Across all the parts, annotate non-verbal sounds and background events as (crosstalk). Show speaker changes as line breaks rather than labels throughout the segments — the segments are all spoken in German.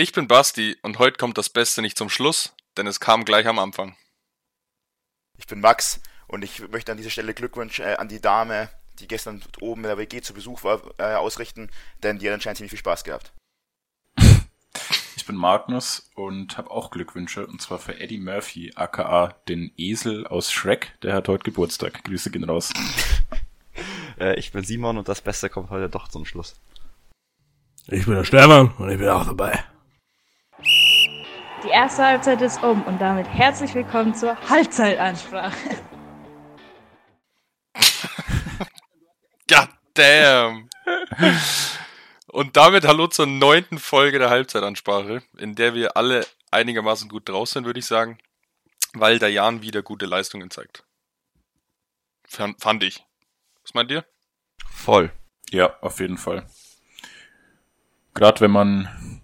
Ich bin Basti und heute kommt das Beste nicht zum Schluss, denn es kam gleich am Anfang.
Ich bin Max und ich möchte an dieser Stelle Glückwünsche äh, an die Dame, die gestern oben in der WG zu Besuch war, äh, ausrichten, denn die hat anscheinend ziemlich viel Spaß gehabt. (laughs)
Ich bin Magnus und habe auch Glückwünsche und zwar für Eddie Murphy, aka den Esel aus Shrek, der hat heute Geburtstag. Grüße gehen raus. (laughs)
Äh, ich bin Simon und das Beste kommt heute doch zum Schluss.
Ich bin der Stefan und ich bin auch dabei.
Die erste Halbzeit ist um und damit herzlich willkommen zur Halbzeitansprache.
God damn! Und damit hallo zur neunten Folge der Halbzeitansprache, in der wir alle einigermaßen gut draus sind, würde ich sagen, weil der Jan wieder gute Leistungen zeigt. Fand, fand ich. Was meint ihr?
Voll.
Ja, auf jeden Fall. Gerade wenn man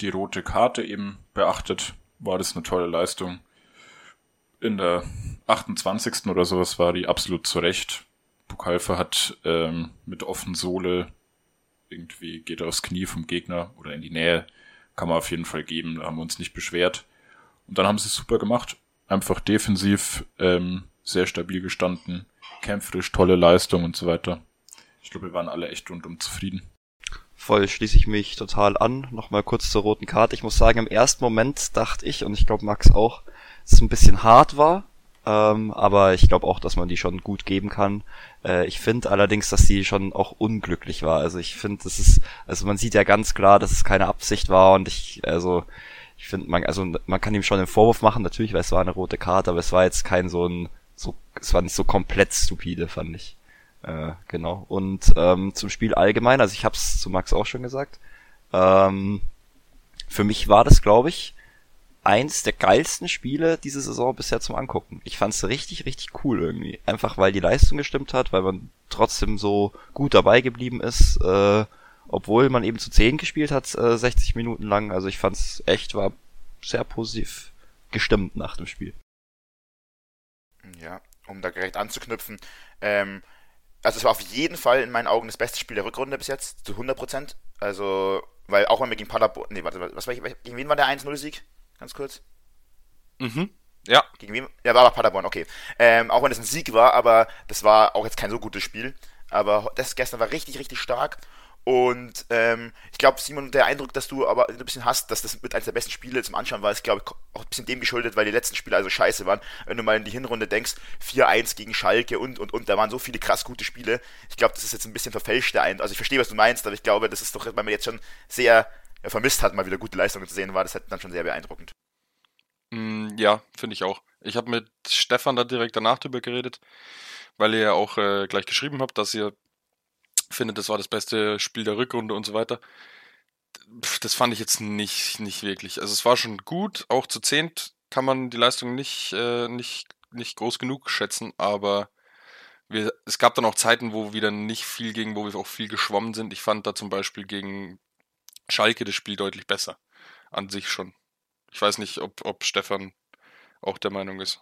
die rote Karte eben beachtet, war das eine tolle Leistung. In der 28. oder sowas war die absolut zurecht. Bukalfa hat ähm, mit offenen Sohle irgendwie geht aufs Knie vom Gegner oder in die Nähe. Kann man auf jeden Fall geben, da haben wir uns nicht beschwert. Und dann haben sie es super gemacht. Einfach defensiv ähm, sehr stabil gestanden, kämpferisch, tolle Leistung und so weiter. Ich glaube, wir waren alle echt rundum zufrieden.
Voll schließe ich mich total an. Nochmal kurz zur roten Karte. Ich muss sagen, im ersten Moment dachte ich, und ich glaube Max auch, dass es ein bisschen hart war. Ähm, aber ich glaube auch, dass man die schon gut geben kann. Äh, ich finde allerdings, dass die schon auch unglücklich war. Also ich finde, das ist, also man sieht ja ganz klar, dass es keine Absicht war und ich, also ich finde, man, also man kann ihm schon einen Vorwurf machen, natürlich, weil es war eine rote Karte, aber es war jetzt kein so ein, so, es war nicht so komplett stupide, fand ich. Äh, genau. Und ähm, zum Spiel allgemein, also ich habe es zu Max auch schon gesagt. Ähm, für mich war das, glaube ich, eins der geilsten Spiele diese Saison bisher zum Angucken. Ich fand's richtig, richtig cool irgendwie. Einfach weil die Leistung gestimmt hat, weil man trotzdem so gut dabei geblieben ist, äh, obwohl man eben zu 10 gespielt hat, äh, 60 Minuten lang. Also ich fand's echt, war sehr positiv gestimmt nach dem Spiel.
Ja, um da direkt anzuknüpfen, ähm, also es war auf jeden Fall in meinen Augen das beste Spiel der Rückrunde bis jetzt, zu 100%. Also, weil auch wenn wir gegen Paderborn, nee, warte, was war ich, gegen wen war der 1-0-Sieg? Ganz kurz.
Mhm. Ja.
Gegen wen? Ja, war Paderborn, okay. Ähm, auch wenn es ein Sieg war, aber das war auch jetzt kein so gutes Spiel. Aber das gestern war richtig, richtig stark. Und ähm, ich glaube, Simon, der Eindruck, dass du aber ein bisschen hast, dass das mit eines der besten Spiele zum Anschauen war, ist, glaube ich, auch ein bisschen dem geschuldet, weil die letzten Spiele also scheiße waren. Wenn du mal in die Hinrunde denkst, 4-1 gegen Schalke und, und, und, da waren so viele krass gute Spiele. Ich glaube, das ist jetzt ein bisschen verfälscht, der Eindruck. Also ich verstehe, was du meinst, aber ich glaube, das ist doch, weil man jetzt schon sehr ja, vermisst hat, mal wieder gute Leistungen zu sehen, war das halt dann schon sehr beeindruckend.
Mm, ja, finde ich auch. Ich habe mit Stefan da direkt danach drüber geredet, weil ihr ja auch äh, gleich geschrieben habt, dass ihr findet, das war das beste Spiel der Rückrunde und so weiter. Das fand ich jetzt nicht, nicht wirklich. Also es war schon gut, auch zu zehnt kann man die Leistung nicht, äh, nicht, nicht groß genug schätzen, aber wir, es gab dann auch Zeiten, wo wieder nicht viel ging, wo wir auch viel geschwommen sind. Ich fand da zum Beispiel gegen Schalke das Spiel deutlich besser. An sich schon. Ich weiß nicht, ob, ob Stefan auch der Meinung ist.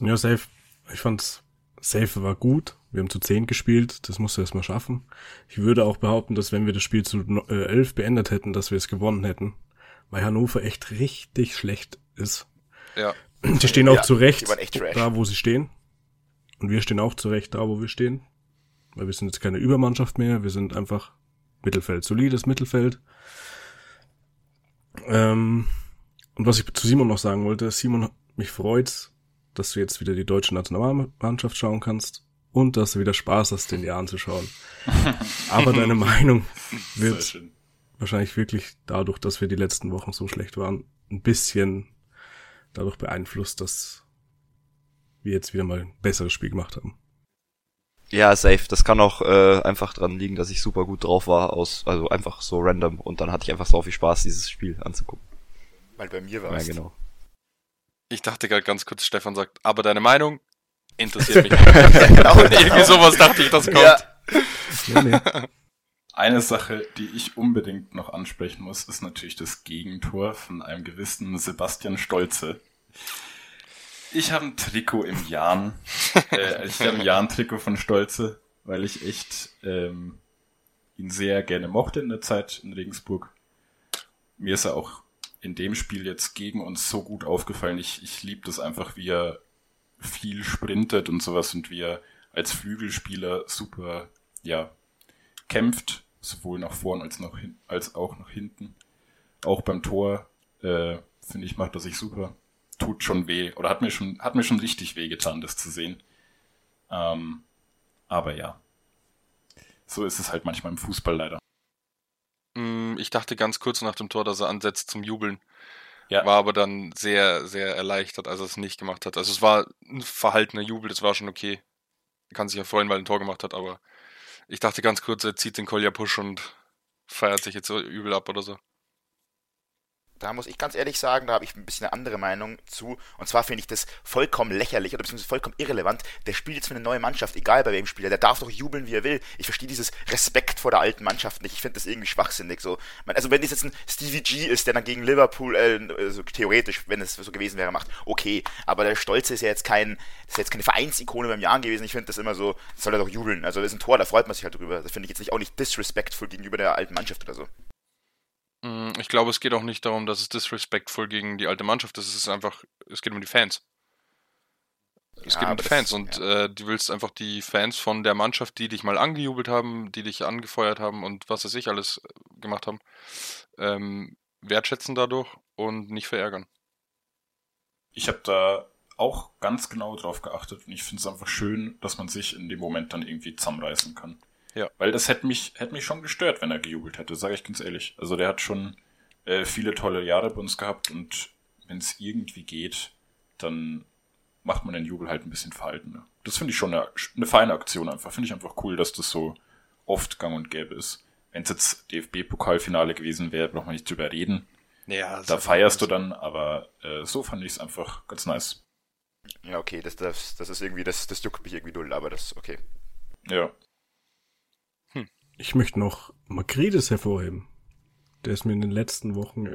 Ja, safe. Ich fand's safe war gut. Wir haben zu 10 gespielt, das musst du erstmal schaffen. Ich würde auch behaupten, dass wenn wir das Spiel zu 11 beendet hätten, dass wir es gewonnen hätten. Weil Hannover echt richtig schlecht ist.
Ja.
Die stehen auch
Ja,
zu Recht
die waren echt trash.
da, wo sie stehen. Und wir stehen auch zu Recht da, wo wir stehen. Weil wir sind jetzt keine Übermannschaft mehr, wir sind einfach Mittelfeld, solides Mittelfeld. Ähm, und was ich zu Simon noch sagen wollte, Simon, mich freut's, dass du jetzt wieder die deutsche Nationalmannschaft schauen kannst und dass du wieder Spaß hast, den Jahren zu schauen. (laughs) Aber deine Meinung wird wahrscheinlich wirklich dadurch, dass wir die letzten Wochen so schlecht waren, ein bisschen dadurch beeinflusst, dass wir jetzt wieder mal ein besseres Spiel gemacht haben.
Ja, safe. Das kann auch äh, einfach dran liegen, dass ich super gut drauf war, aus, also einfach so random. Und dann hatte ich einfach so viel Spaß, dieses Spiel anzugucken.
Weil bei mir war
Ja,
es.
genau.
Ich dachte gerade ganz kurz, Stefan sagt, aber deine Meinung interessiert mich. (laughs)
genau,
irgendwie sowas dachte ich, das kommt.
Ja.
Nee, nee.
Eine Sache, die ich unbedingt noch ansprechen muss, ist natürlich das Gegentor von einem gewissen Sebastian Stolze. Ich habe ein Trikot im Jan. (laughs) äh, ich habe ein Jan-Trikot von Stolze, weil ich echt ähm, ihn sehr gerne mochte in der Zeit in Regensburg. mir ist er auch in dem Spiel jetzt gegen uns so gut aufgefallen. Ich, ich liebe das einfach, wie er viel sprintet und sowas und wie er als Flügelspieler super, ja, kämpft, sowohl nach vorn als, nach hin, als auch nach hinten. Auch beim Tor, äh, finde ich, macht er sich super. Tut schon weh, oder hat mir schon, hat mir schon richtig weh getan, das zu sehen. Ähm, aber ja, so ist es halt manchmal im Fußball leider.
Mm, Ich dachte ganz kurz nach dem Tor, dass er ansetzt zum Jubeln.
Ja.
War aber dann sehr, sehr erleichtert, als er es nicht gemacht hat. Also es war ein verhaltener Jubel, das war schon okay. Kann sich ja freuen, weil er ein Tor gemacht hat, aber ich dachte ganz kurz, er zieht den Kolja Push und feiert sich jetzt so übel ab oder so.
Da muss ich ganz ehrlich sagen, da habe ich ein bisschen eine andere Meinung zu. Und zwar finde ich das vollkommen lächerlich oder beziehungsweise vollkommen irrelevant. Der spielt jetzt für eine neue Mannschaft, egal bei wem Spieler. Der darf doch jubeln, wie er will. Ich verstehe dieses Respekt vor der alten Mannschaft nicht. Ich finde das irgendwie schwachsinnig. So, also wenn das jetzt ein Stevie G ist, der dann gegen Liverpool, äh, also theoretisch, wenn es so gewesen wäre, macht, okay. Aber der Stolze ist ja jetzt kein, ist jetzt keine Vereinsikone beim Jahren gewesen. Ich finde das immer so, soll er doch jubeln. Also das ist ein Tor, da freut man sich halt drüber. Das finde ich jetzt nicht auch nicht disrespectful gegenüber der alten Mannschaft oder so.
Mm, Ich glaube, es geht auch nicht darum, dass es disrespectful gegen die alte Mannschaft ist. Es ist einfach, es geht um die Fans. Es
Ja,
geht um die
das-
Fans und äh, du willst einfach die Fans von der Mannschaft, die dich mal angejubelt haben, die dich angefeuert haben und was weiß ich alles äh, gemacht haben, ähm, wertschätzen dadurch und nicht verärgern.
Ich habe da auch ganz genau drauf geachtet und ich finde es einfach schön, dass man sich in dem Moment dann irgendwie zusammenreißen kann.
Ja.
Weil das hätte mich, hätte mich schon gestört, wenn er gejubelt hätte, sage ich ganz ehrlich. Also der hat schon äh, viele tolle Jahre bei uns gehabt und wenn es irgendwie geht, dann macht man den Jubel halt ein bisschen verhaltener. Das finde ich schon eine, eine feine Aktion einfach. Finde ich einfach cool, dass das so oft gang und gäbe ist. Wenn es jetzt DFB-Pokalfinale gewesen wäre, braucht man nicht drüber reden.
Ja,
Da feierst du dann, aber äh, so fand ich es einfach ganz nice.
Ja, okay, das, das, das ist irgendwie, das, das juckt mich irgendwie null, aber das, okay.
Ja.
Ich möchte noch Makridis hervorheben. Der ist mir in den letzten Wochen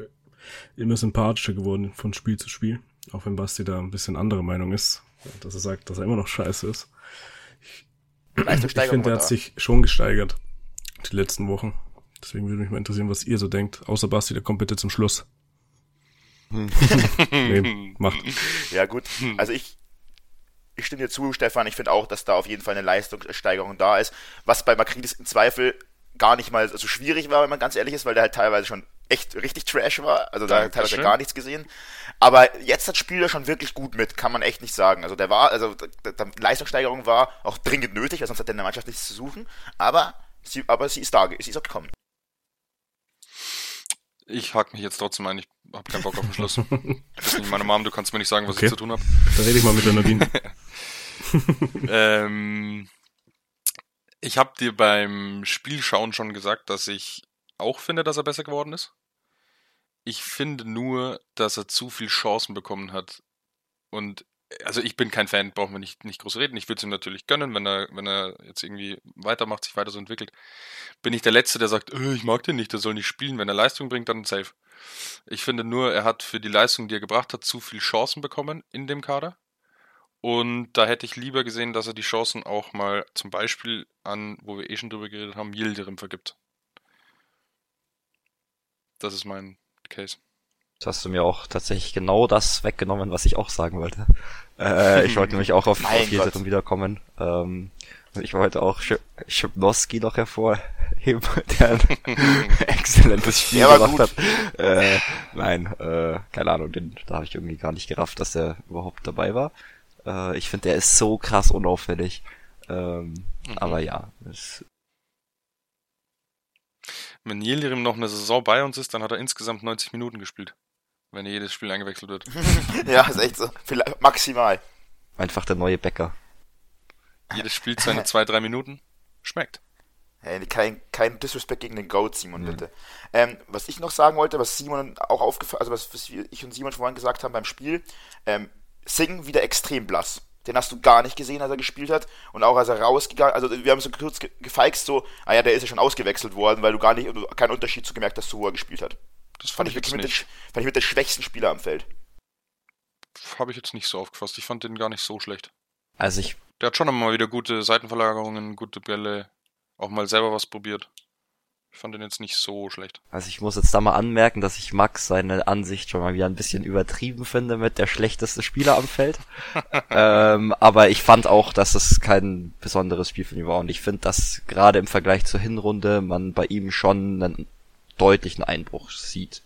immer sympathischer geworden von Spiel zu Spiel. Auch wenn Basti da ein bisschen andere Meinung ist. Dass er sagt, dass er immer noch scheiße ist. Ich
Leistungssteigerung
finde, er
war
hat sich schon gesteigert. Die letzten Wochen. Deswegen würde mich mal interessieren, was ihr so denkt. Außer Basti, der kommt bitte zum Schluss. (laughs) nee, macht.
Ja, gut. Also ich, ich stimme dir zu, Stefan. Ich finde auch, dass da auf jeden Fall eine Leistungssteigerung da ist. Was bei Makridis im Zweifel gar nicht mal so schwierig war, wenn man ganz ehrlich ist, weil der halt teilweise schon echt richtig Trash war. Also da hat teilweise
Dankeschön.
gar nichts gesehen. Aber jetzt hat spielt er schon wirklich gut mit, kann man echt nicht sagen. Also der war, also der, der Leistungssteigerung war auch dringend nötig, weil sonst hat der in der Mannschaft nichts zu suchen. Aber sie, aber sie ist da, sie ist auch gekommen.
Ich hack mich jetzt trotzdem ein, ich hab keinen Bock auf den Schluss. Du bist nicht meine Mom, du kannst mir nicht sagen, was
Okay.
ich zu tun habe.
Da rede ich mal mit der Nadine. (laughs)
ähm, ich habe dir beim Spielschauen schon gesagt, dass ich auch finde, dass er besser geworden ist. Ich finde nur, dass er zu viel Chancen bekommen hat. Und also ich bin kein Fan, brauchen wir nicht, nicht groß reden. Ich würde es ihm natürlich gönnen, wenn er, wenn er jetzt irgendwie weitermacht, sich weiter so entwickelt. Bin ich der Letzte, der sagt, "Äh, ich mag den nicht, der soll nicht spielen. Wenn er Leistung bringt, dann safe. Ich finde nur, er hat für die Leistung, die er gebracht hat, zu viel Chancen bekommen in dem Kader. Und da hätte ich lieber gesehen, dass er die Chancen auch mal zum Beispiel an, wo wir eh schon drüber geredet haben, Yildirim vergibt. Das ist mein Case.
Jetzt hast du mir auch tatsächlich genau das weggenommen, was ich auch sagen wollte. Äh, ich wollte (laughs) nämlich auch auf, auf
Gott.
wiederkommen. Ähm, ich wollte auch Sch Schipnowski noch hervorheben, (laughs) der ein (laughs) exzellentes Spiel
war
gemacht hat. Äh, nein, äh, keine Ahnung, den, da habe ich irgendwie gar nicht gerafft, dass er überhaupt dabei war. Äh, ich finde, der ist so krass unauffällig. Ähm, Aber ja, es,
Wenn Yildirim noch eine Saison bei uns ist, dann hat er insgesamt 90 Minuten gespielt. Wenn jedes Spiel eingewechselt wird. (laughs)
ja, ist echt so. Vielleicht, maximal.
einfach der neue Bäcker.
Jedes Spiel seine zwei, drei Minuten. Schmeckt.
Hey, kein, kein Disrespect gegen den Goat, Simon,
Mhm.
bitte. Ähm, was ich noch sagen wollte, was Simon auch aufgefallen, also was, was ich und Simon vorhin gesagt haben beim Spiel, ähm, Sing wieder extrem blass. Den hast du gar nicht gesehen, als er gespielt hat. Und auch als er rausgegangen, also wir haben so kurz ge gefeixt, so, ah ja, der ist ja schon ausgewechselt worden, weil du gar nicht, keinen Unterschied zu gemerkt hast, zu wo er gespielt hat.
Das
Fand
fand
ich wirklich mit, den,
nicht.
fand ich mit der schwächsten Spieler am Feld.
Habe ich jetzt nicht so aufgefasst. Ich fand den gar nicht so schlecht.
Also ich
Der hat schon immer mal wieder gute Seitenverlagerungen, gute Bälle, auch mal selber was probiert. Ich fand den jetzt nicht so schlecht.
Also ich muss jetzt da mal anmerken, dass ich Max seine Ansicht schon mal wieder ein bisschen übertrieben finde mit der schlechteste Spieler am Feld. (laughs) ähm, aber ich fand auch, dass es kein besonderes Spiel von ihm war. Und ich finde, dass gerade im Vergleich zur Hinrunde man bei ihm schon einen deutlichen Einbruch sieht.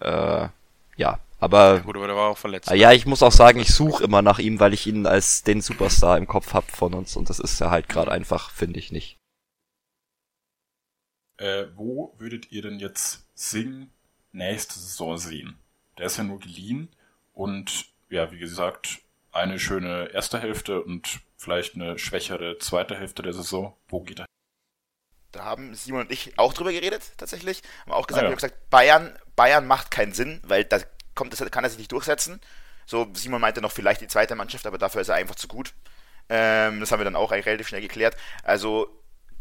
Äh, ja, aber
Gut, aber der war auch verletzt.
Ah, Ja, ich muss auch sagen, ich suche immer nach ihm, weil ich ihn als den Superstar im Kopf hab von uns und das ist er halt gerade einfach, finde ich nicht.
Äh, wo würdet ihr denn jetzt Sing nächste Saison sehen? Der ist ja nur geliehen und ja, wie gesagt, eine schöne erste Hälfte und vielleicht eine schwächere zweite Hälfte der Saison. Wo geht er?
Da haben Simon und ich auch drüber geredet, tatsächlich. Haben auch gesagt,
Ah, ja.
wir haben gesagt, Bayern, Bayern macht keinen Sinn, weil da kommt, das kann er sich nicht durchsetzen. So, Simon meinte noch vielleicht die zweite Mannschaft, aber dafür ist er einfach zu gut. Ähm, das haben wir dann auch relativ schnell geklärt. Also,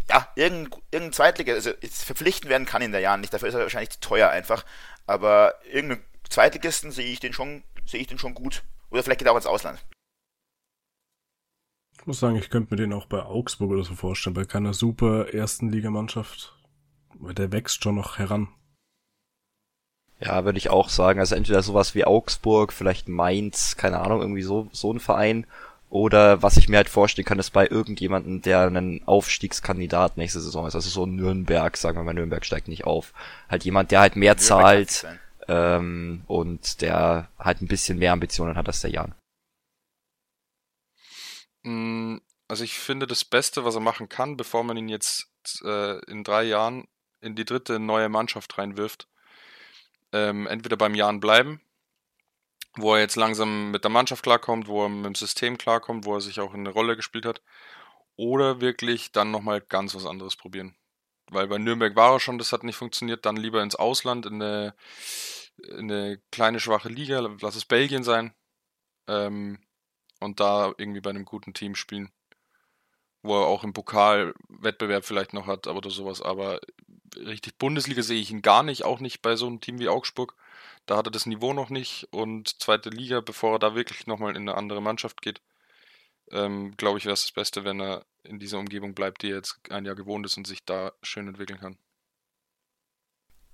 ja, irgendein, irgendein Zweitliga, also verpflichten werden kann in der Jahren nicht, dafür ist er wahrscheinlich zu teuer einfach. Aber irgendeinen Zweitligisten sehe ich den schon, sehe ich den schon gut. Oder vielleicht geht er auch ins Ausland.
Ich muss sagen, ich könnte mir den auch bei Augsburg oder so vorstellen, bei keiner super ersten Ligamannschaft. Weil der wächst schon noch heran.
Ja, würde ich auch sagen. Also entweder sowas wie Augsburg, vielleicht Mainz, keine Ahnung, irgendwie so, so ein Verein. Oder was ich mir halt vorstellen kann, ist bei irgendjemandem, der einen Aufstiegskandidat nächste Saison ist. Also so Nürnberg, sagen wir mal, Nürnberg steigt nicht auf. Halt jemand, der halt mehr
Nürnberg
zahlt ähm, und der halt ein bisschen mehr Ambitionen hat als der Jan.
Mm, Also ich finde das Beste, was er machen kann, bevor man ihn jetzt äh, in drei Jahren in die dritte neue Mannschaft reinwirft, ähm, entweder beim Jan bleiben, wo er jetzt langsam mit der Mannschaft klarkommt, wo er mit dem System klarkommt, wo er sich auch in eine Rolle gespielt hat, oder wirklich dann nochmal ganz was anderes probieren. Weil bei Nürnberg war er schon, das hat nicht funktioniert, dann lieber ins Ausland, in eine, in eine kleine, schwache Liga, lass es Belgien sein, ähm, und da irgendwie bei einem guten Team spielen wo er auch im Pokalwettbewerb vielleicht noch hat oder sowas, aber richtig Bundesliga sehe ich ihn gar nicht, auch nicht bei so einem Team wie Augsburg. Da hat er das Niveau noch nicht und zweite Liga, bevor er da wirklich nochmal in eine andere Mannschaft geht, ähm, glaube ich, wäre es das Beste, wenn er in dieser Umgebung bleibt, die er jetzt ein Jahr gewohnt ist und sich da schön entwickeln kann.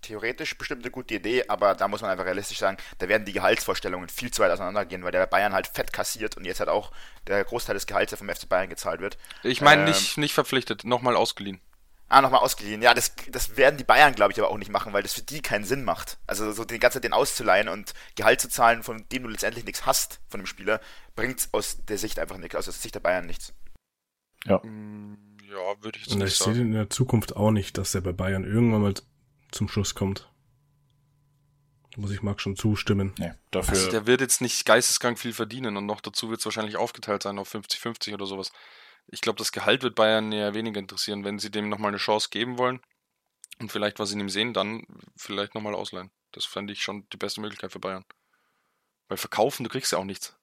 Theoretisch bestimmt eine gute Idee, aber da muss man einfach realistisch sagen, da werden die Gehaltsvorstellungen viel zu weit auseinandergehen, weil der Bayern halt fett kassiert und jetzt halt auch der Großteil des Gehalts, der vom FC Bayern gezahlt wird.
Ich meine,
Ähm,
nicht, nicht verpflichtet, nochmal ausgeliehen.
Ah, nochmal ausgeliehen. Ja, das, das werden die Bayern, glaube ich, aber auch nicht machen, weil das für die keinen Sinn macht. Also so die ganze Zeit den auszuleihen und Gehalt zu zahlen, von dem du letztendlich nichts hast von dem Spieler, bringt aus der Sicht einfach nichts, aus der Sicht der Bayern nichts.
Mm, Ja, würde ich jetzt
Und
nicht
ich sehe
sagen.
in der Zukunft auch nicht, dass er bei Bayern irgendwann mal zum Schluss kommt. Da muss ich Marc schon zustimmen.
Nee, dafür.
Also der wird jetzt nicht geisteskrank viel verdienen und noch dazu wird es wahrscheinlich aufgeteilt sein auf 50-50 oder sowas. Ich glaube, das Gehalt wird Bayern eher weniger interessieren. Wenn sie dem nochmal eine Chance geben wollen und vielleicht was in ihm sehen, dann vielleicht nochmal ausleihen. Das fände ich schon die beste Möglichkeit für Bayern. Weil verkaufen, du kriegst ja auch nichts.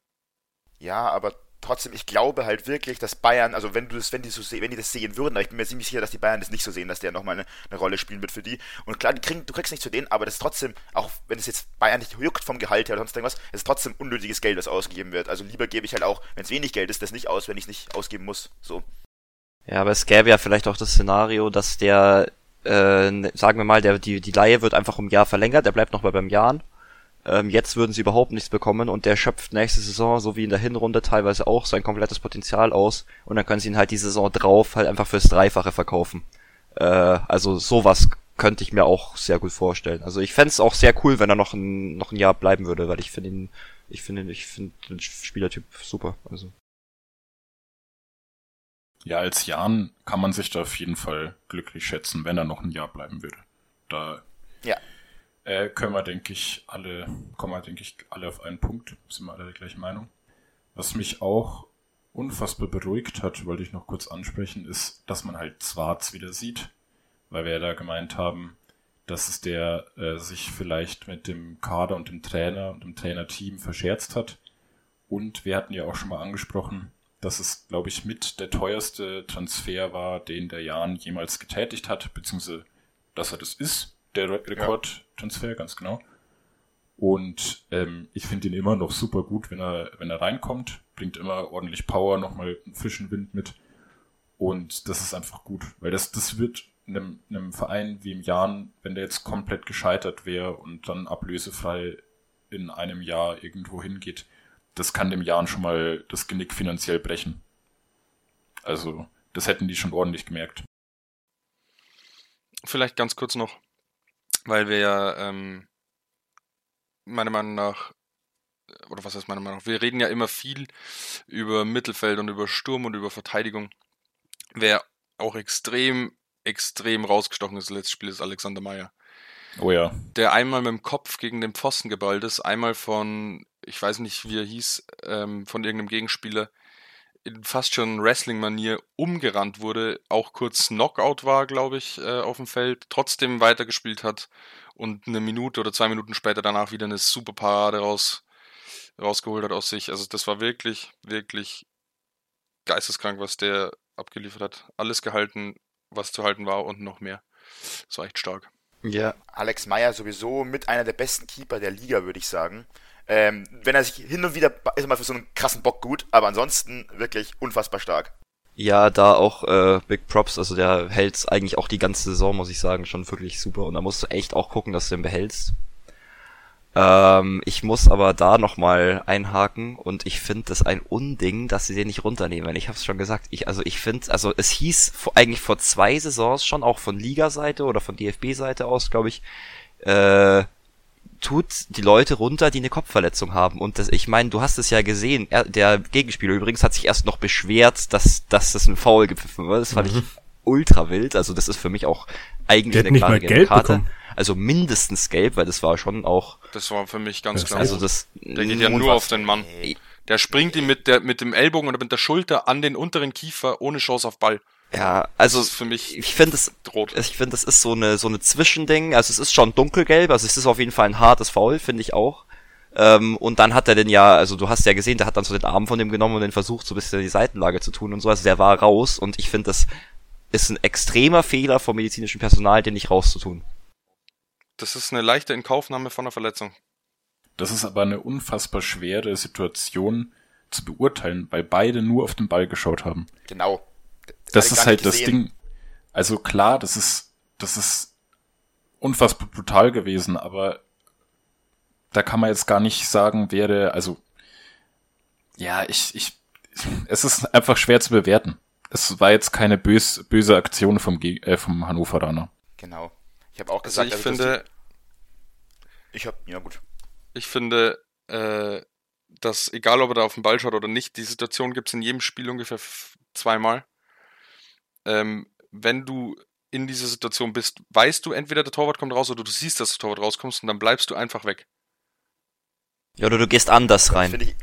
Ja, aber trotzdem, ich glaube halt wirklich, dass Bayern, also wenn du das, wenn die so wenn die das sehen würden, aber ich bin mir ziemlich sicher, dass die Bayern das nicht so sehen, dass der nochmal eine, eine Rolle spielen wird für die. Und klar, die kriegen, du kriegst nicht zu denen, aber das ist trotzdem, auch wenn es jetzt Bayern nicht juckt vom Gehalt her oder sonst irgendwas, es ist trotzdem unnötiges Geld, das ausgegeben wird. Also lieber gebe ich halt auch, wenn es wenig Geld ist, das nicht aus, wenn ich es nicht ausgeben muss. So.
Ja, aber es gäbe ja vielleicht auch das Szenario, dass der, äh, ne- sagen wir mal, der, die, die Leihe wird einfach um Jahr verlängert, der bleibt noch mal beim Jahren. Ähm, jetzt würden sie überhaupt nichts bekommen und der schöpft nächste Saison, so wie in der Hinrunde teilweise auch, sein komplettes Potenzial aus und dann können sie ihn halt die Saison drauf halt einfach fürs Dreifache verkaufen. Äh, also sowas könnte ich mir auch sehr gut vorstellen. Also ich fänd's auch sehr cool, wenn er noch ein, noch ein Jahr bleiben würde, weil ich finde ihn, ich finde ihn, ich finde den Spielertyp super. Also.
Ja, als Jan kann man sich da auf jeden Fall glücklich schätzen, wenn er noch ein Jahr bleiben würde. Da
Ja.
Äh, können wir, denke ich, alle, kommen wir, denke ich, alle auf einen Punkt. Sind wir alle der gleichen Meinung. Was mich auch unfassbar beruhigt hat, wollte ich noch kurz ansprechen, ist, dass man halt Zwarz wieder sieht. Weil wir ja da gemeint haben, dass es der äh, sich vielleicht mit dem Kader und dem Trainer und dem Trainerteam verscherzt hat. Und wir hatten ja auch schon mal angesprochen, dass es, glaube ich, mit der teuerste Transfer war, den der Jan jemals getätigt hat, beziehungsweise dass er das ist, der Re Rekordtransfer, ganz genau. Und ähm, ich finde ihn immer noch super gut, wenn er, wenn er reinkommt, bringt immer ordentlich Power, nochmal einen frischen Wind mit. Und das ist einfach gut, weil das, das wird einem, einem Verein wie im Jahren, wenn der jetzt komplett gescheitert wäre und dann ablösefrei in einem Jahr irgendwo hingeht, das kann dem Jahren schon mal das Genick finanziell brechen. Also, das hätten die schon ordentlich gemerkt.
Vielleicht ganz kurz noch, weil wir ja ähm, meiner Meinung nach, oder was heißt meiner Meinung nach, wir reden ja immer viel über Mittelfeld und über Sturm und über Verteidigung. Wer auch extrem, extrem rausgestochen ist, das letzte Spiel ist Alexander Meyer.
Oh ja.
Der einmal mit dem Kopf gegen den Pfosten geballt ist, einmal von, ich weiß nicht, wie er hieß, ähm, von irgendeinem Gegenspieler in fast schon Wrestling-Manier umgerannt wurde, auch kurz Knockout war, glaube ich, äh, auf dem Feld, trotzdem weitergespielt hat und eine Minute oder zwei Minuten später danach wieder eine super Parade raus, rausgeholt hat aus sich. Also das war wirklich, wirklich geisteskrank, was der abgeliefert hat. Alles gehalten, was zu halten war und noch mehr. Das war echt stark.
Ja.
Alex Meyer sowieso mit einer der besten Keeper der Liga, würde ich sagen. Ähm, wenn er sich hin und wieder ist er mal für so einen krassen Bock gut, aber ansonsten wirklich unfassbar stark.
Ja, da auch äh, Big Props, also der hält eigentlich auch die ganze Saison, muss ich sagen, schon wirklich super. Und da musst du echt auch gucken, dass du den behältst. Ähm, ich muss aber da nochmal einhaken und ich finde das ein Unding, dass sie den nicht runternehmen. Ich habe es schon gesagt. Ich, also ich finde, also es hieß eigentlich vor zwei Saisons schon, auch von Liga-Seite oder von DFB-Seite aus, glaube ich, äh, tut die Leute runter, die eine Kopfverletzung haben. Und das, ich meine, du hast es ja gesehen. Er, der Gegenspieler übrigens hat sich erst noch beschwert, dass, dass das ein Foul gepfiffen war. Das fand
Mhm.
ich ultra wild. Also das ist für mich auch eigentlich eine
nicht
klare gelbe
gelb
Karte.
bekommen.
Also mindestens gelb, weil das war schon auch,
Das war für mich ganz
Das
klar.
also das.
der geht ja nur auf den Mann. Der springt ihm mit, der, mit dem Ellbogen oder mit der Schulter an den unteren Kiefer ohne Chance auf Ball.
Ja, also
für mich
ich finde es
rot.
ich finde, das ist so eine so eine Zwischending. Also es ist schon dunkelgelb, also es ist auf jeden Fall ein hartes Foul, finde ich auch. Ähm, und dann hat er den ja, also du hast ja gesehen, der hat dann so den Arm von dem genommen und den versucht, so ein bisschen die Seitenlage zu tun und so. Also der war raus und ich finde, das ist ein extremer Fehler vom medizinischen Personal, den nicht rauszutun.
Das ist eine leichte Inkaufnahme von einer Verletzung.
Das ist aber eine unfassbar schwere Situation zu beurteilen, weil beide nur auf den Ball geschaut haben.
Genau.
Das ist halt das. Ding. Also klar, das ist, das ist unfassbar brutal gewesen, aber da kann man jetzt gar nicht sagen, wäre, also, ja, ich, ich, es ist einfach schwer zu bewerten. Es war jetzt keine bös, böse Aktion vom, Ge- äh, vom Hannoveraner.
Genau. Ich habe auch
Also
gesagt,
ich
also
finde,
ich habe ja gut.
ich finde, äh, dass egal ob er da auf den Ball schaut oder nicht, die Situation gibt es in jedem Spiel ungefähr zweimal. Ähm, wenn du in dieser Situation bist, weißt du, entweder der Torwart kommt raus oder du siehst, dass der Torwart rauskommst und dann bleibst du einfach weg.
Ja, oder du gehst anders rein.
finde ich.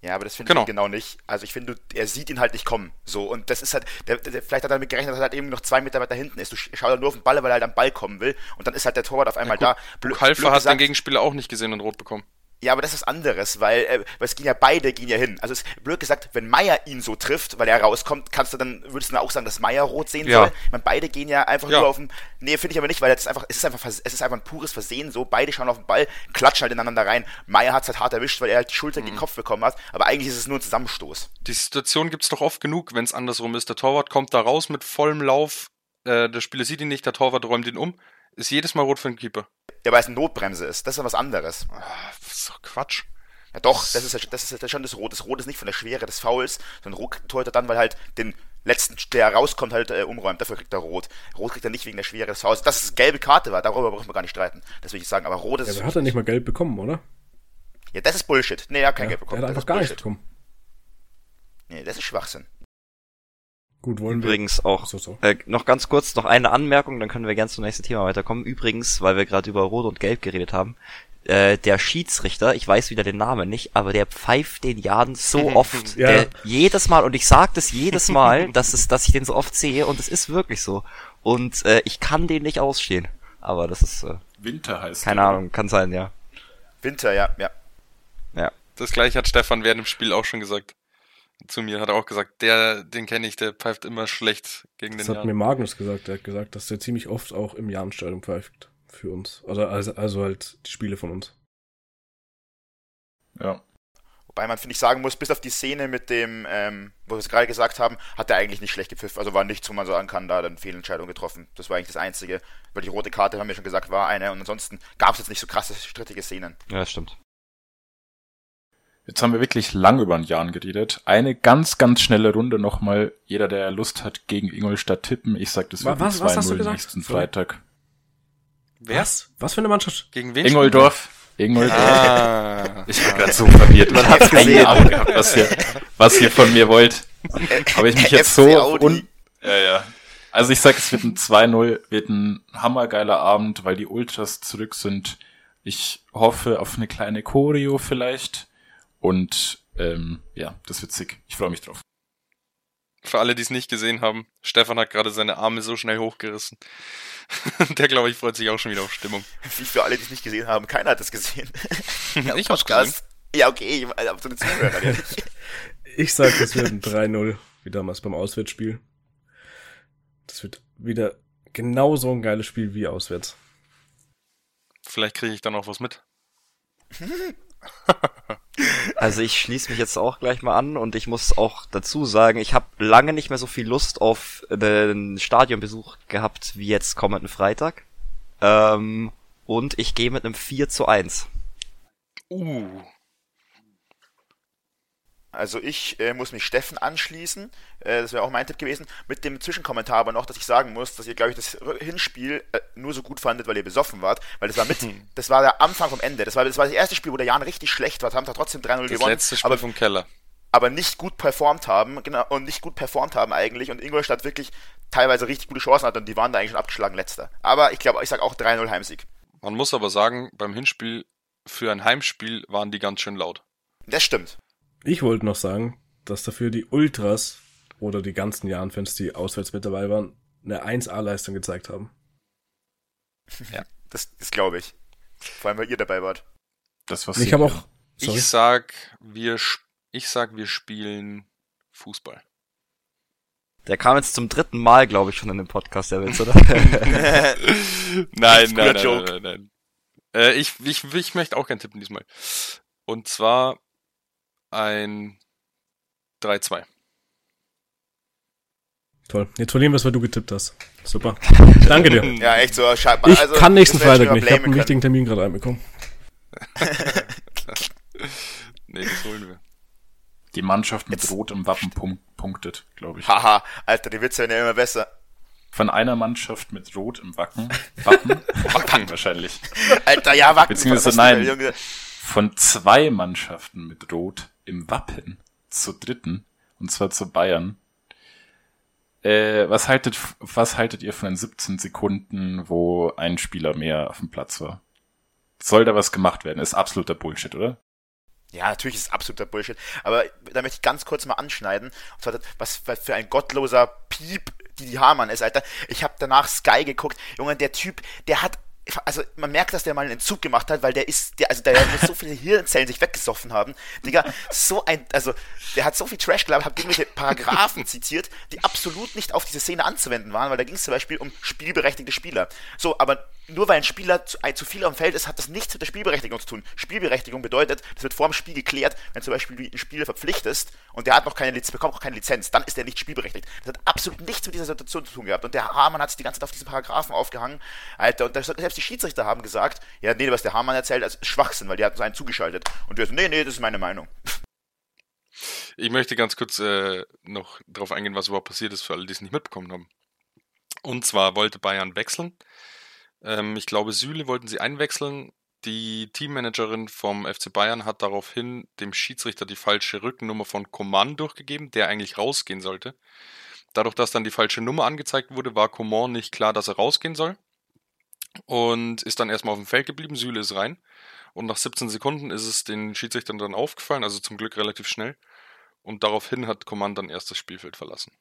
Ja, aber das finde
Genau.
ich genau nicht. Also ich finde, er sieht ihn halt nicht kommen. So, und das ist halt, der, der, vielleicht hat er damit gerechnet, dass er halt eben noch zwei Meter weiter hinten ist. Du sch- schaust halt nur auf den Ball, weil er halt am Ball kommen will. Und dann ist halt der Torwart auf einmal da. Blö-
Kalfer
blöd
hat
gesagt-
den Gegenspieler auch nicht gesehen und rot bekommen.
Ja, aber das ist was anderes, weil, äh, weil es gehen ja beide gehen ja hin. Also es ist blöd gesagt, wenn Meier ihn so trifft, weil er rauskommt, kannst du dann, würdest du dann auch sagen, dass Meier rot sehen
Ja.
soll. Ich meine, beide gehen ja einfach
Ja.
nur auf den. Nee, finde ich aber nicht, weil das ist einfach, es ist einfach, es ist einfach ein pures Versehen so. Beide schauen auf den Ball, klatschen halt ineinander rein. Meier hat es halt hart erwischt, weil er halt die Schulter
Mhm.
gegen den Kopf bekommen hat. Aber eigentlich ist es nur ein Zusammenstoß.
Die Situation gibt's doch oft genug, wenn es andersrum ist. Der Torwart kommt da raus mit vollem Lauf, äh, der Spieler sieht ihn nicht, der Torwart räumt ihn um. Ist jedes Mal rot für den Keeper.
Ja, weil es eine Notbremse ist. Das ist ja was anderes.
Ah, das ist doch Quatsch.
Ja doch, das ist, ja- das ist schon das Rot. Das Rot ist nicht von der Schwere des Fouls, sondern Rot Torhüter dann, weil halt den letzten, der rauskommt, halt äh, umräumt. Dafür kriegt er Rot. Rot kriegt er nicht wegen der Schwere des Fouls. Dass es gelbe Karte war, darüber brauchen wir gar nicht streiten. Das will ich sagen. Aber Rot ist...
Ja, aber hat er nicht mal Geld bekommen, oder?
ja, das ist Bullshit. Nee, er hat kein
Ja,
Geld
der
bekommen.
hat
Das
einfach gar nichts bekommen.
Nee, das ist Schwachsinn.
Gut, wollen wir.
Übrigens auch
So, so.
Äh, noch ganz kurz, noch eine Anmerkung, dann können wir gerne zum nächsten Thema weiterkommen. Übrigens, weil wir gerade über Rot und Gelb geredet haben, äh, der Schiedsrichter, ich weiß wieder den Namen nicht, aber der pfeift den Jaden so (laughs) oft,
Ja.
der jedes Mal, und ich sage das jedes Mal, (laughs) dass, es, dass ich den so oft sehe, und es ist wirklich so. Und äh, ich kann den nicht ausstehen. Aber das ist, äh,
Winter heißt
keine
der.
Ahnung, kann sein, ja.
Winter, ja, ja.
Ja.
Das gleiche hat Stefan während dem Spiel auch schon gesagt. Zu mir hat er auch gesagt, der, den kenne ich, der pfeift immer schlecht gegen
Das
den
hat
Jan.
mir Magnus gesagt. Der hat gesagt, dass der ziemlich oft auch im Jahrenstadion pfeift. Für uns. Also, also, also halt die Spiele von uns.
Ja.
Wobei man, finde ich, sagen muss, bis auf die Szene mit dem, ähm, wo wir es gerade gesagt haben, hat er eigentlich nicht schlecht gepfiffen. Also war nichts, wo man sagen kann, da hat er eine Fehlentscheidung getroffen. Das war eigentlich das Einzige. Weil die rote Karte, haben wir schon gesagt, war eine. Und ansonsten gab es jetzt nicht so krasse, strittige Szenen.
Ja, das stimmt.
Jetzt haben wir wirklich lang über einen Jahren geredet. Eine ganz, ganz schnelle Runde nochmal. Jeder, der Lust hat, gegen Ingolstadt tippen. Ich sag, das wird
Was- was hast du
2-0
gesagt?
nächsten. Freitag.
Wer?
Was für eine Mannschaft?
Gegen wen?
Ingoldorf. Ingoldorf.
Ah.
Ich bin gerade so verwirrt.
Man
hab keine. Ahnung gehabt, was ihr, was ihr von mir wollt. Aber ich mich jetzt so un ja, ja. Also ich sag, es wird ein 2-0, wird ein hammergeiler Abend, weil die Ultras zurück sind. Ich hoffe auf eine kleine Choreo vielleicht. Und ähm, ja, das wird sick. Ich freue mich drauf.
Für alle, die es nicht gesehen haben, Stefan hat gerade seine Arme so schnell hochgerissen. (laughs) Der, glaube ich, freut sich auch schon wieder auf Stimmung.
Wie für alle, die es nicht gesehen haben, keiner hat es gesehen. (laughs)
ich hab's gesehen.
Ja, okay, ich- aber ja nicht. (laughs)
Ich sag, das wird ein 3-0, wie damals beim Auswärtsspiel. Das wird wieder genauso ein geiles Spiel wie auswärts.
Vielleicht kriege ich dann auch was mit.
Also ich schließe mich jetzt auch gleich mal an und ich muss auch dazu sagen, ich habe lange nicht mehr so viel Lust auf den Stadionbesuch gehabt wie jetzt kommenden Freitag. Ähm, und ich gehe mit einem 4 zu 1.
Uh.
Also ich äh, muss mich Steffen anschließen, äh, das wäre auch mein Tipp gewesen, mit dem Zwischenkommentar aber noch, dass ich sagen muss, dass ihr, glaube ich, das Hinspiel äh, nur so gut fandet, weil ihr besoffen wart, weil das war mit, (laughs) das war der Anfang vom Ende, das war das, war das erste Spiel, wo der Jan richtig schlecht war, haben da trotzdem 3-0
Das
gewonnen,
letzte Spiel
aber,
vom Keller.
aber nicht gut performt haben, genau, und nicht gut performt haben eigentlich und Ingolstadt wirklich teilweise richtig gute Chancen hat und die waren da eigentlich schon abgeschlagen letzter. Aber ich glaube, ich sage auch 3-0 Heimsieg.
Man muss aber sagen, beim Hinspiel für ein Heimspiel waren die ganz schön laut.
Das stimmt.
Ich wollte noch sagen, dass dafür die Ultras oder die ganzen Jahren-Fans, die auswärts mit dabei waren, eine 1A-Leistung gezeigt haben.
Das, das glaube ich. Vor allem, weil ihr dabei wart.
Das was
Ich habe auch, sorry,
Ich sag, wir, ich sag, wir spielen Fußball.
Der kam jetzt zum dritten Mal, glaube ich, schon in dem Podcast, der Witz, oder? (laughs) (laughs)
nein, nein, nein, nein, nein, nein. Äh, ich, ich, ich möchte auch keinen tippen diesmal. Und zwar ein 3-2.
toll. Jetzt verlieren wir es, weil du getippt hast. Super. Danke dir.
Ja, echt so. Schade.
Ich
also,
kann nächsten Freitag nicht. Ich habe einen wichtigen Termin gerade reinbekommen. (laughs)
Nee, das holen wir.
die Mannschaft mit
Jetzt-
Rot im Wappen punk punktet, glaube ich.
Haha, Alter, die Witze werden ja immer besser.
Von einer Mannschaft mit Rot im Wacken. Wappen? (laughs) Wappen wahrscheinlich.
Alter, ja, Wacken.
Beziehungsweise nein.
Junge.
Von zwei Mannschaften mit Rot im Wappen zur dritten. Und zwar zu Bayern. Äh, was haltet, was haltet ihr von den 17 Sekunden, wo ein Spieler mehr auf dem Platz war? Soll da was gemacht werden? Ist absoluter Bullshit, oder?
Ja, natürlich ist es absoluter Bullshit. Aber da möchte ich ganz kurz mal anschneiden. Und zwar, was für ein gottloser Piep die Hamann ist, Alter. Ich habe danach Sky geguckt. Junge, der Typ, der hat also man merkt, dass der mal einen Entzug gemacht hat, weil der ist, der, also der muss so viele Hirnzellen sich weggesoffen haben. Digga, so ein, also der hat so viel Trash gelabert, hat irgendwelche Paragraphen zitiert, die absolut nicht auf diese Szene anzuwenden waren, weil da ging es zum Beispiel um spielberechtigte Spieler. So, aber nur weil ein Spieler zu, ein, zu viel am Feld ist, hat das nichts mit der Spielberechtigung zu tun. Spielberechtigung bedeutet, das wird vor dem Spiel geklärt, wenn zum Beispiel du einen Spieler verpflichtest und der hat noch keine Lizenz, bekommt noch keine Lizenz, dann ist er nicht spielberechtigt. Das hat absolut nichts mit dieser Situation zu tun gehabt. Und der Hamann hat sich die ganze Zeit auf diesen Paragraphen aufgehangen. Alter, und selbst die Schiedsrichter haben gesagt, ja, nee, was der Hamann erzählt, ist Schwachsinn, weil die hatten so einen zugeschaltet. Und der so, nee, nee, das ist meine Meinung.
Ich möchte ganz kurz äh, noch darauf eingehen, was überhaupt passiert ist, für alle, die es nicht mitbekommen haben. Und zwar wollte Bayern wechseln. Ähm, ich glaube, Süle wollten sie einwechseln. Die Teammanagerin vom FC Bayern hat daraufhin dem Schiedsrichter die falsche Rückennummer von Coman durchgegeben, der eigentlich rausgehen sollte. Dadurch, dass dann die falsche Nummer angezeigt wurde, war Coman nicht klar, dass er rausgehen soll. Und ist dann erstmal auf dem Feld geblieben. Süle ist rein. Und nach 17 Sekunden ist es den Schiedsrichtern dann aufgefallen, also zum Glück relativ schnell. Und daraufhin hat Coman dann erst das Spielfeld verlassen.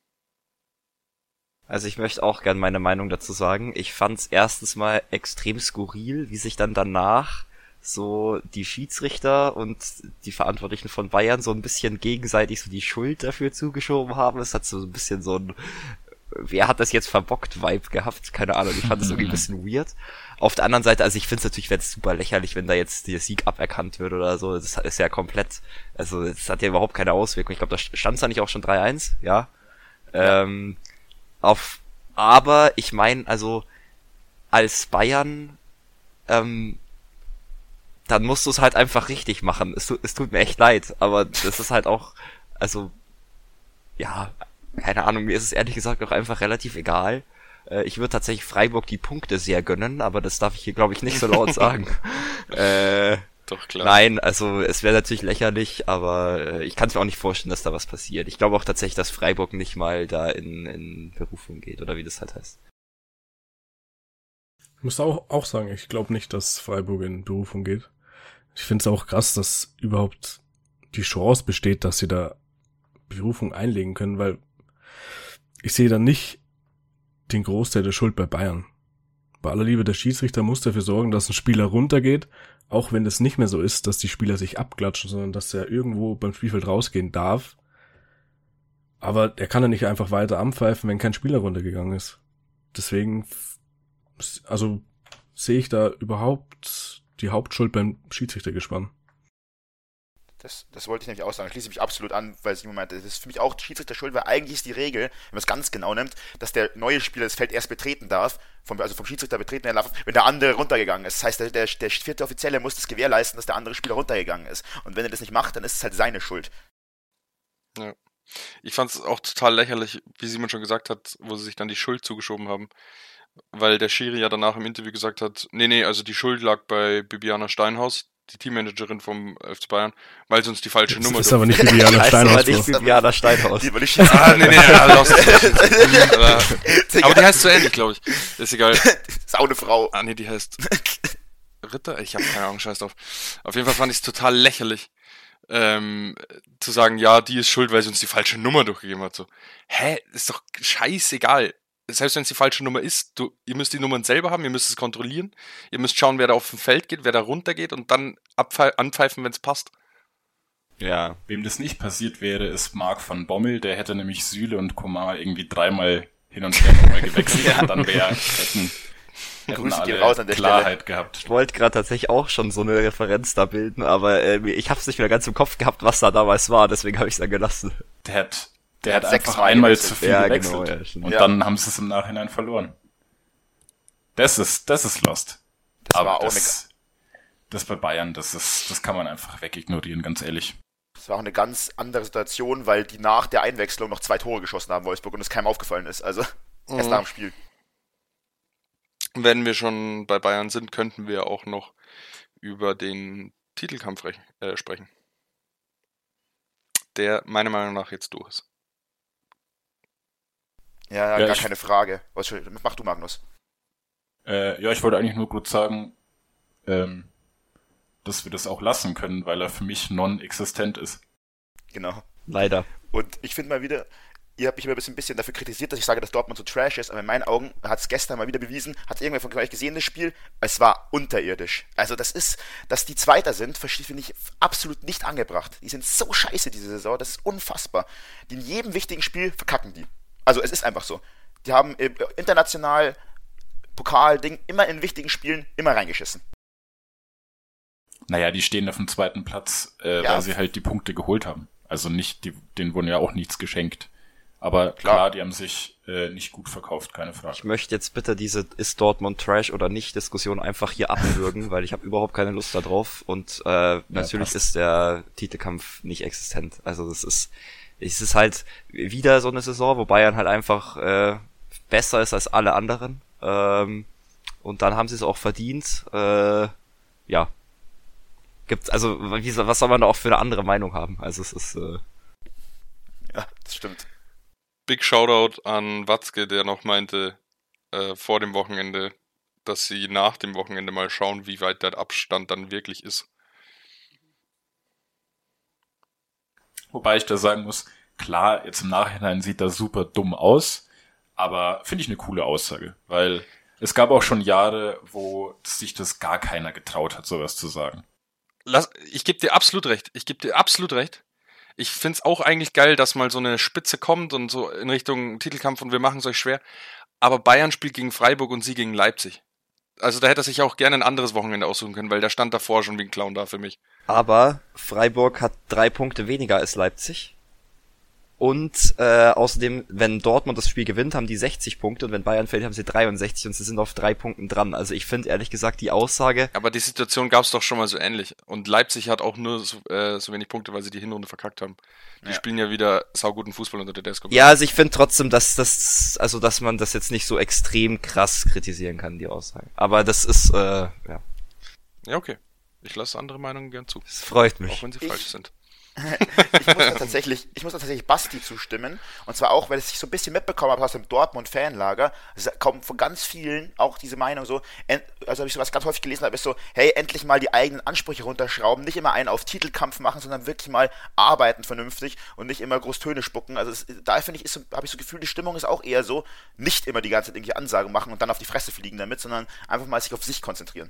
Also ich möchte auch gern meine Meinung dazu sagen. Ich fand's erstens mal extrem skurril, wie sich dann danach so die Schiedsrichter und die Verantwortlichen von Bayern so ein bisschen gegenseitig so die Schuld dafür zugeschoben haben. Es hat so ein bisschen so ein wer hat das jetzt verbockt Vibe gehabt? Keine Ahnung, ich fand das irgendwie ein (laughs) bisschen weird. Auf der anderen Seite, also ich finde es natürlich wenn's super lächerlich, wenn da jetzt der Sieg aberkannt wird oder so. Das ist ja komplett, also das hat ja überhaupt keine Auswirkung. Ich glaube, da stand da nicht auch schon 3-1, ja. Ähm, auf, aber ich meine, also als Bayern, ähm, dann musst du es halt einfach richtig machen. Es, es tut mir echt leid, aber das ist halt auch, also, ja, keine Ahnung, mir ist es ehrlich gesagt auch einfach relativ egal. Äh, ich würde tatsächlich Freiburg die Punkte sehr gönnen, aber das darf ich hier, glaube ich, nicht so laut (laughs) sagen. äh,
Doch, klar.
Nein, also es wäre natürlich lächerlich, aber äh, ich kann es mir auch nicht vorstellen, dass da was passiert. Ich glaube auch tatsächlich, dass Freiburg nicht mal da in, in Berufung geht oder wie das halt heißt.
Ich muss auch, auch sagen, ich glaube nicht, dass Freiburg in Berufung geht. Ich finde es auch krass, dass überhaupt die Chance besteht, dass sie da Berufung einlegen können, weil ich sehe da nicht den Großteil der Schuld bei Bayern. Bei aller Liebe, der Schiedsrichter muss dafür sorgen, dass ein Spieler runtergeht, auch wenn es nicht mehr so ist, dass die Spieler sich abklatschen, sondern dass er irgendwo beim Spielfeld rausgehen darf. Aber er kann ja nicht einfach weiter anpfeifen, wenn kein Spieler runtergegangen ist. Deswegen, also sehe ich da überhaupt die Hauptschuld beim Schiedsrichtergespann.
Das, das wollte ich nämlich auch sagen. Ich schließe mich absolut an, weil es meinte, das ist für mich auch Schiedsrichter schuld, weil eigentlich ist die Regel, wenn man es ganz genau nimmt, dass der neue Spieler das Feld erst betreten darf, vom, also vom Schiedsrichter betreten darf, wenn der andere runtergegangen ist. Das heißt, der, der, der vierte Offizielle muss das gewährleisten, dass der andere Spieler runtergegangen ist. Und wenn er das nicht macht, dann ist es halt seine Schuld.
Ja. Ich fand es auch total lächerlich, wie Simon schon gesagt hat, wo sie sich dann die Schuld zugeschoben haben. Weil der Schiri ja danach im Interview gesagt hat, nee, nee, also die Schuld lag bei Bibiana Steinhaus, die Teammanagerin vom FC Bayern, weil sie uns die falsche
Das
Nummer
ist aber nicht (laughs) Bibiana
Heißt
Steinhaus.
aber nicht
Bro.
Bibiana Steinhaus.
Die will ich (laughs)
Ah, nee, nee, lost. aber, aber die heißt so ähnlich, glaube ich. Ist egal. (laughs)
ist auch eine Frau.
Ah, nee, die heißt Ritter? Ich habe keine Ahnung, scheiß drauf. Auf jeden Fall fand ich es total lächerlich, ähm, zu sagen, ja, die ist schuld, weil sie uns die falsche Nummer durchgegeben hat. So, hä, ist doch scheißegal. Selbst wenn es die falsche Nummer ist, du, ihr müsst die Nummern selber haben, ihr müsst es kontrollieren, ihr müsst schauen, wer da auf dem Feld geht, wer da runter geht und dann anpfeifen, wenn es passt.
Ja.
Wem das nicht passiert wäre, ist Marc van Bommel. Der hätte nämlich Süle und Komar irgendwie dreimal hin und her nochmal gewechselt (laughs) und dann wäre, hätten, (laughs) hätten
Grüße raus an der
Klarheit gehabt.
Ich wollte gerade tatsächlich auch schon so eine Referenz da bilden, aber äh, ich habe es nicht mehr ganz im Kopf gehabt, was da damals war, deswegen habe ich es dann gelassen.
Der hat, der hat
hat
einfach einmal
gewechselt.
zu viel
Ja,
gewechselt.
genau, ja, stimmt.
und
Ja.
dann haben sie es im Nachhinein verloren. Das ist, das ist lost.
Das
Aber
war auch
das, das bei Bayern, das ist, das kann man einfach wegignorieren, ganz ehrlich.
Das war auch eine ganz andere Situation, weil die nach der Einwechslung noch zwei Tore geschossen haben, Wolfsburg, und es keinem aufgefallen ist. Also (laughs) erst
Mhm.
nach dem Spiel.
Wenn wir schon bei Bayern sind, könnten wir auch noch über den Titelkampf äh, sprechen. Der meiner Meinung nach jetzt durch ist.
Ja,
Ja,
gar
ich-
keine Frage. Was, mach du, Magnus.
Äh, ja, ich wollte eigentlich nur kurz sagen, ähm, dass wir das auch lassen können, weil er für mich non-existent ist.
Genau.
Leider.
Und ich finde mal wieder, ihr habt mich immer ein bisschen, bisschen dafür kritisiert, dass ich sage, dass Dortmund so trash ist, aber in meinen Augen hat es gestern mal wieder bewiesen, hat irgendwer von euch gesehen, das Spiel, es war unterirdisch. Also das ist, dass die Zweiter sind, verstehe finde ich absolut nicht angebracht. Die sind so scheiße diese Saison, das ist unfassbar. Die in jedem wichtigen Spiel verkacken die. Also es ist einfach so. Die haben international, Pokal, Ding, immer in wichtigen Spielen immer reingeschissen.
Naja, die stehen auf dem zweiten Platz, äh,
Ja.
weil sie halt die Punkte geholt haben. Also nicht, die, denen wurden ja auch nichts geschenkt. Aber
Klar.
klar, die haben sich äh, nicht gut verkauft, keine Frage.
Ich möchte jetzt bitte diese ist Dortmund Trash oder nicht Diskussion einfach hier abwürgen, (laughs) weil ich habe überhaupt keine Lust darauf und äh, natürlich
passt.
ist der Titelkampf nicht existent. Also das ist es ist halt wieder so eine Saison, wo Bayern halt einfach äh, besser ist als alle anderen. Ähm, und dann haben sie es auch verdient. Äh, ja. Gibt also wie, was soll man da auch für eine andere Meinung haben? Also es ist äh,
Ja, das stimmt.
Big Shoutout an Watzke, der noch meinte äh, vor dem Wochenende, dass sie nach dem Wochenende mal schauen, wie weit der Abstand dann wirklich ist.
Wobei ich da sagen muss, klar, jetzt im Nachhinein sieht das super dumm aus, aber finde ich eine coole Aussage, weil es gab auch schon Jahre, wo sich das gar keiner getraut hat, sowas zu sagen.
Lass, ich gebe dir absolut recht. Ich gebe dir absolut recht. Ich find's auch eigentlich geil, dass mal so eine Spitze kommt und so in Richtung Titelkampf und wir machen es euch schwer. Aber Bayern spielt gegen Freiburg und sie gegen Leipzig. Also da hätte er sich auch gerne ein anderes Wochenende aussuchen können, weil der stand davor schon wie ein Clown da für mich.
Aber Freiburg hat drei Punkte weniger als Leipzig. Und äh, außerdem, wenn Dortmund das Spiel gewinnt, haben die 60 Punkte und wenn Bayern fällt, haben sie 63 und sie sind auf drei Punkten dran. Also ich finde ehrlich gesagt die Aussage,
Aber die Situation gab's doch schon mal so ähnlich. Und Leipzig hat auch nur so, äh, so wenig Punkte, weil sie die Hinrunde verkackt haben. Die
Ja.
spielen ja wieder sauguten Fußball unter der Desko.
ja, also ich finde trotzdem, dass das, also dass man das jetzt nicht so extrem krass kritisieren kann, die Aussage. Aber das ist, äh, ja,
Ja, okay. Ich lasse andere Meinungen gern zu.
das freut
Auch
mich.
wenn sie
Ich-
falsch sind. (laughs)
ich muss tatsächlich, ich muss tatsächlich Basti zustimmen. Und zwar auch, weil ich so ein bisschen mitbekommen habe aus dem Dortmund-Fanlager. Kommt von ganz vielen auch diese Meinung so, also habe ich sowas ganz häufig gelesen habe, ist so, hey, endlich mal die eigenen Ansprüche runterschrauben, nicht immer einen auf Titelkampf machen, sondern wirklich mal arbeiten vernünftig und nicht immer groß Töne spucken. Also es, da finde ich, so, habe ich so Gefühl, die Stimmung ist auch eher so, nicht immer die ganze Zeit irgendwelche Ansagen machen und dann auf die Fresse fliegen damit, sondern einfach mal sich auf sich konzentrieren.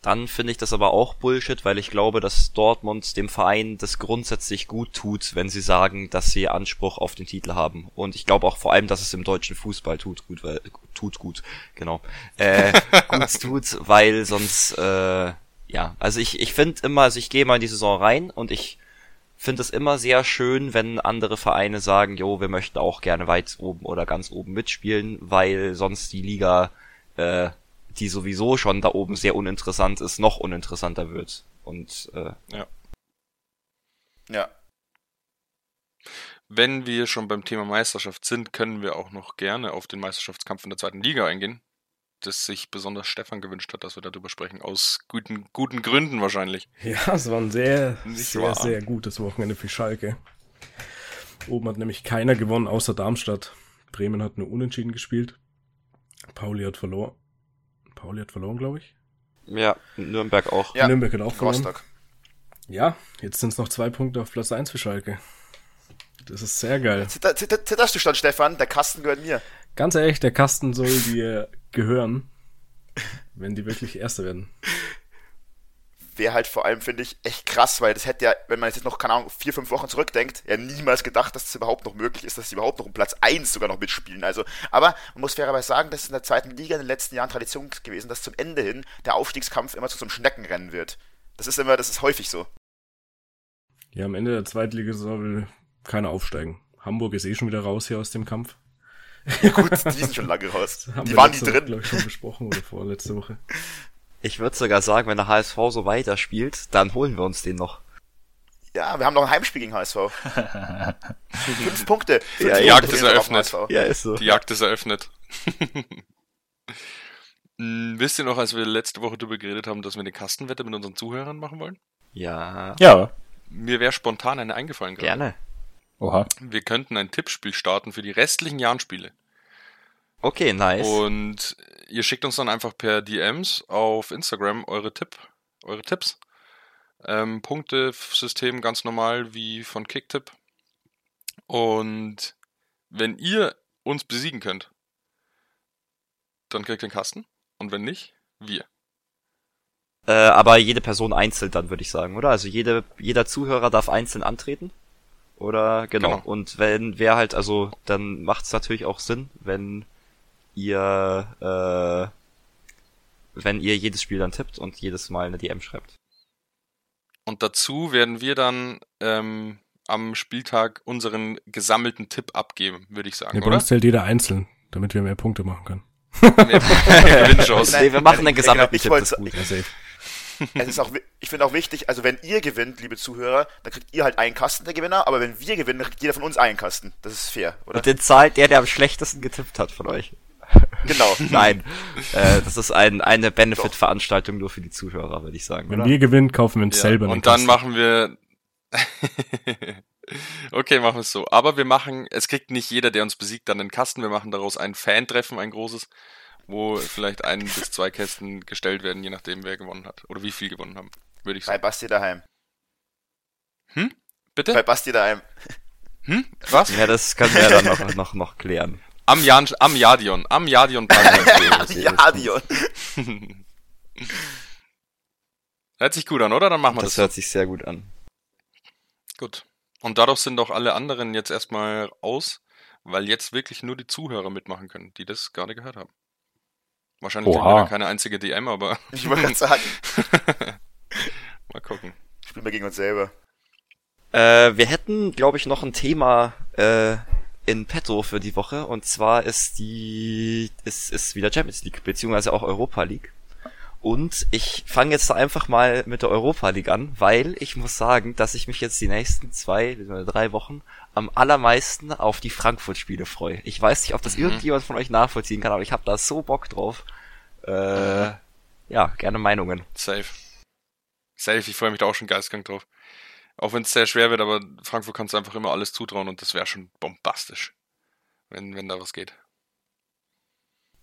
Dann finde ich das aber auch Bullshit, weil ich glaube, dass Dortmund dem Verein das grundsätzlich gut tut, wenn sie sagen, dass sie Anspruch auf den Titel haben. Und ich glaube auch vor allem, dass es im deutschen Fußball tut gut, weil tut gut, genau. Äh, (laughs) gut tut, weil sonst äh, ja, also ich ich finde immer, also ich gehe mal in die Saison rein und ich finde es immer sehr schön, wenn andere Vereine sagen, jo, wir möchten auch gerne weit oben oder ganz oben mitspielen, weil sonst die Liga äh, die sowieso schon da oben sehr uninteressant ist, noch uninteressanter wird. Und äh,
Ja.
Wenn wir schon beim Thema Meisterschaft sind, können wir auch noch gerne auf den Meisterschaftskampf in der zweiten Liga eingehen, das sich besonders Stefan gewünscht hat, dass wir darüber sprechen. Aus guten, guten Gründen wahrscheinlich.
Ja, es war ein sehr,
Nicht
sehr,
wahr?
sehr gutes Wochenende für Schalke. Oben hat nämlich keiner gewonnen, außer Darmstadt. Bremen hat nur unentschieden gespielt. Pauli hat verloren. Pauli hat verloren, glaube ich.
ja, Nürnberg auch.
Ja,
Nürnberg hat auch verloren.
Rostock.
Ja, jetzt sind es noch zwei Punkte auf Platz 1 für Schalke. Das ist sehr geil.
Zitter, zitter, zitterst du schon, Stefan? Der Kasten gehört mir.
Ganz ehrlich, der Kasten soll dir gehören, wenn die wirklich Erster werden.
Wäre halt vor allem, finde ich, echt krass, weil das hätte ja, wenn man jetzt noch, keine Ahnung, vier, fünf Wochen zurückdenkt, ja niemals gedacht, dass es überhaupt noch möglich ist, dass sie überhaupt noch um Platz 1 sogar noch mitspielen. Also, aber man muss fairerweise sagen, das ist in der zweiten Liga in den letzten Jahren Tradition gewesen, dass zum Ende hin der Aufstiegskampf immer zu so einem Schneckenrennen wird. Das ist immer, das ist häufig so.
Ja, am Ende der Zweitligasaison will keiner aufsteigen. Hamburg ist eh schon wieder raus hier aus dem Kampf.
Gut, die sind schon lange raus. (laughs) Die
wir
waren nie
Woche,
drin.
glaube ich, schon besprochen oder vorletzte Woche. (laughs)
Ich würde sogar sagen, wenn der HSV so weiterspielt, dann holen wir uns den noch.
Ja, wir haben noch ein Heimspiel gegen HSV. (laughs) Fünf Punkte. Fünf
Ja,
Punkte
Jagd ist eröffnet.
Ja, ist so.
Die Jagd ist eröffnet. (laughs) Hm, Wisst ihr noch, als wir letzte Woche darüber geredet haben, dass wir eine Kastenwette mit unseren Zuhörern machen wollen?
Ja,
Ja.
Mir wäre spontan eine eingefallen gerade.
gerne.
Oha.
Wir könnten ein Tippspiel starten für die restlichen Jahrenspiele.
Okay, nice.
Und ihr schickt uns dann einfach per DMs auf Instagram eure Tipp, eure Tipps. Ähm, Punktesystem ganz normal wie von Kicktipp. Und wenn ihr uns besiegen könnt, dann kriegt den Kasten. Und wenn nicht, wir.
Äh, aber jede Person einzeln dann, würde ich sagen, oder? Also jede, jeder Zuhörer darf einzeln antreten. Oder genau.
Genau.
Und wenn wer halt, also dann macht es natürlich auch Sinn, wenn ihr äh, wenn ihr jedes Spiel dann tippt und jedes Mal eine DM schreibt.
Und dazu werden wir dann ähm, am Spieltag unseren gesammelten Tipp abgeben, würde ich sagen,
Ja, bei
oder?
uns zählt jeder einzeln, damit wir mehr Punkte machen können. (laughs)
Gewinnchance.
Nee, wir machen einen
Nein,
gesammelten
ich
Tipp, ist gut.
Es ist auch, ich finde auch wichtig, also wenn ihr gewinnt, liebe Zuhörer, dann kriegt ihr halt einen Kasten, der Gewinner, aber wenn wir gewinnen, dann kriegt jeder von uns einen Kasten. Das ist fair, oder?
Und den zahlt der, der am schlechtesten getippt hat von euch.
Genau. (laughs)
Nein, äh, das ist ein, eine Benefit-Veranstaltung nur für die Zuhörer, würde ich sagen.
Wenn
Oder?
wir gewinnen, kaufen wir uns
Ja,
selber einen
und dann
Kasten.
machen wir. (laughs) okay, machen wir es so. Aber wir machen, es kriegt nicht jeder, der uns besiegt, dann einen Kasten. Wir machen daraus ein Fan-Treffen, ein großes, wo vielleicht ein bis zwei Kästen gestellt werden, je nachdem, wer gewonnen hat. Oder wie viel gewonnen haben, würde ich
Bei
sagen.
Basti daheim. Bei
Bitte?
Basti daheim.
Hm? Was?
Ja, das können wir ja dann noch, noch, noch klären.
Am, Jan, am Jadion. Am Jadion.
ja, Dion.
Hört sich gut an, oder? Dann machen wir das.
Das hört sich sehr gut an.
Gut. Und dadurch sind auch alle anderen jetzt erstmal aus, weil jetzt wirklich nur die Zuhörer mitmachen können, die das gerade gehört haben. Wahrscheinlich keine einzige DM, aber (laughs)
Ich wollte gerade sagen, (laughs)
mal gucken.
spielen wir gegen uns selber.
Äh, wir hätten, glaube ich, noch ein Thema äh, in petto für die Woche und zwar ist die ist, ist wieder Champions League beziehungsweise auch Europa League. Und ich fange jetzt einfach mal mit der Europa League an, weil ich muss sagen, dass ich mich jetzt die nächsten zwei oder drei Wochen am allermeisten auf die Frankfurt-Spiele freue. Ich weiß nicht, ob das
Mhm.
irgendjemand von euch nachvollziehen kann, aber ich habe da so Bock drauf. Äh, ja, gerne Meinungen.
Safe. Safe, ich freue mich da auch schon geistgang drauf. Auch wenn es sehr schwer wird, aber Frankfurt kannst du einfach immer alles zutrauen und das wäre schon bombastisch, wenn, wenn da was geht.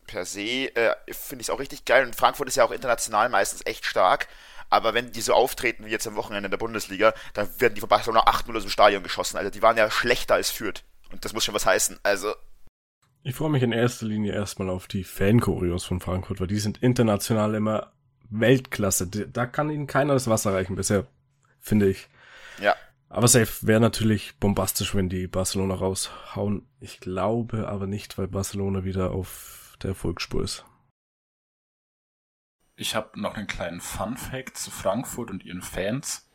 Per se äh, finde ich es auch richtig geil und Frankfurt ist ja auch international meistens echt stark. Aber wenn die so auftreten wie jetzt am Wochenende in der Bundesliga, dann werden die von Barcelona 8-0 aus dem Stadion geschossen. Also die waren ja schlechter als Fürth. Und das muss schon was heißen. Also,
Ich freue mich in erster Linie erstmal auf die Fan-Choreos von Frankfurt, weil die sind international immer Weltklasse. Da kann ihnen keiner das Wasser reichen bisher, finde ich.
Ja.
Aber safe wäre natürlich bombastisch, wenn die Barcelona raushauen. Ich glaube aber nicht, weil Barcelona wieder auf der Erfolgsspur ist.
Ich habe noch einen kleinen Fun-Fact zu Frankfurt und ihren Fans.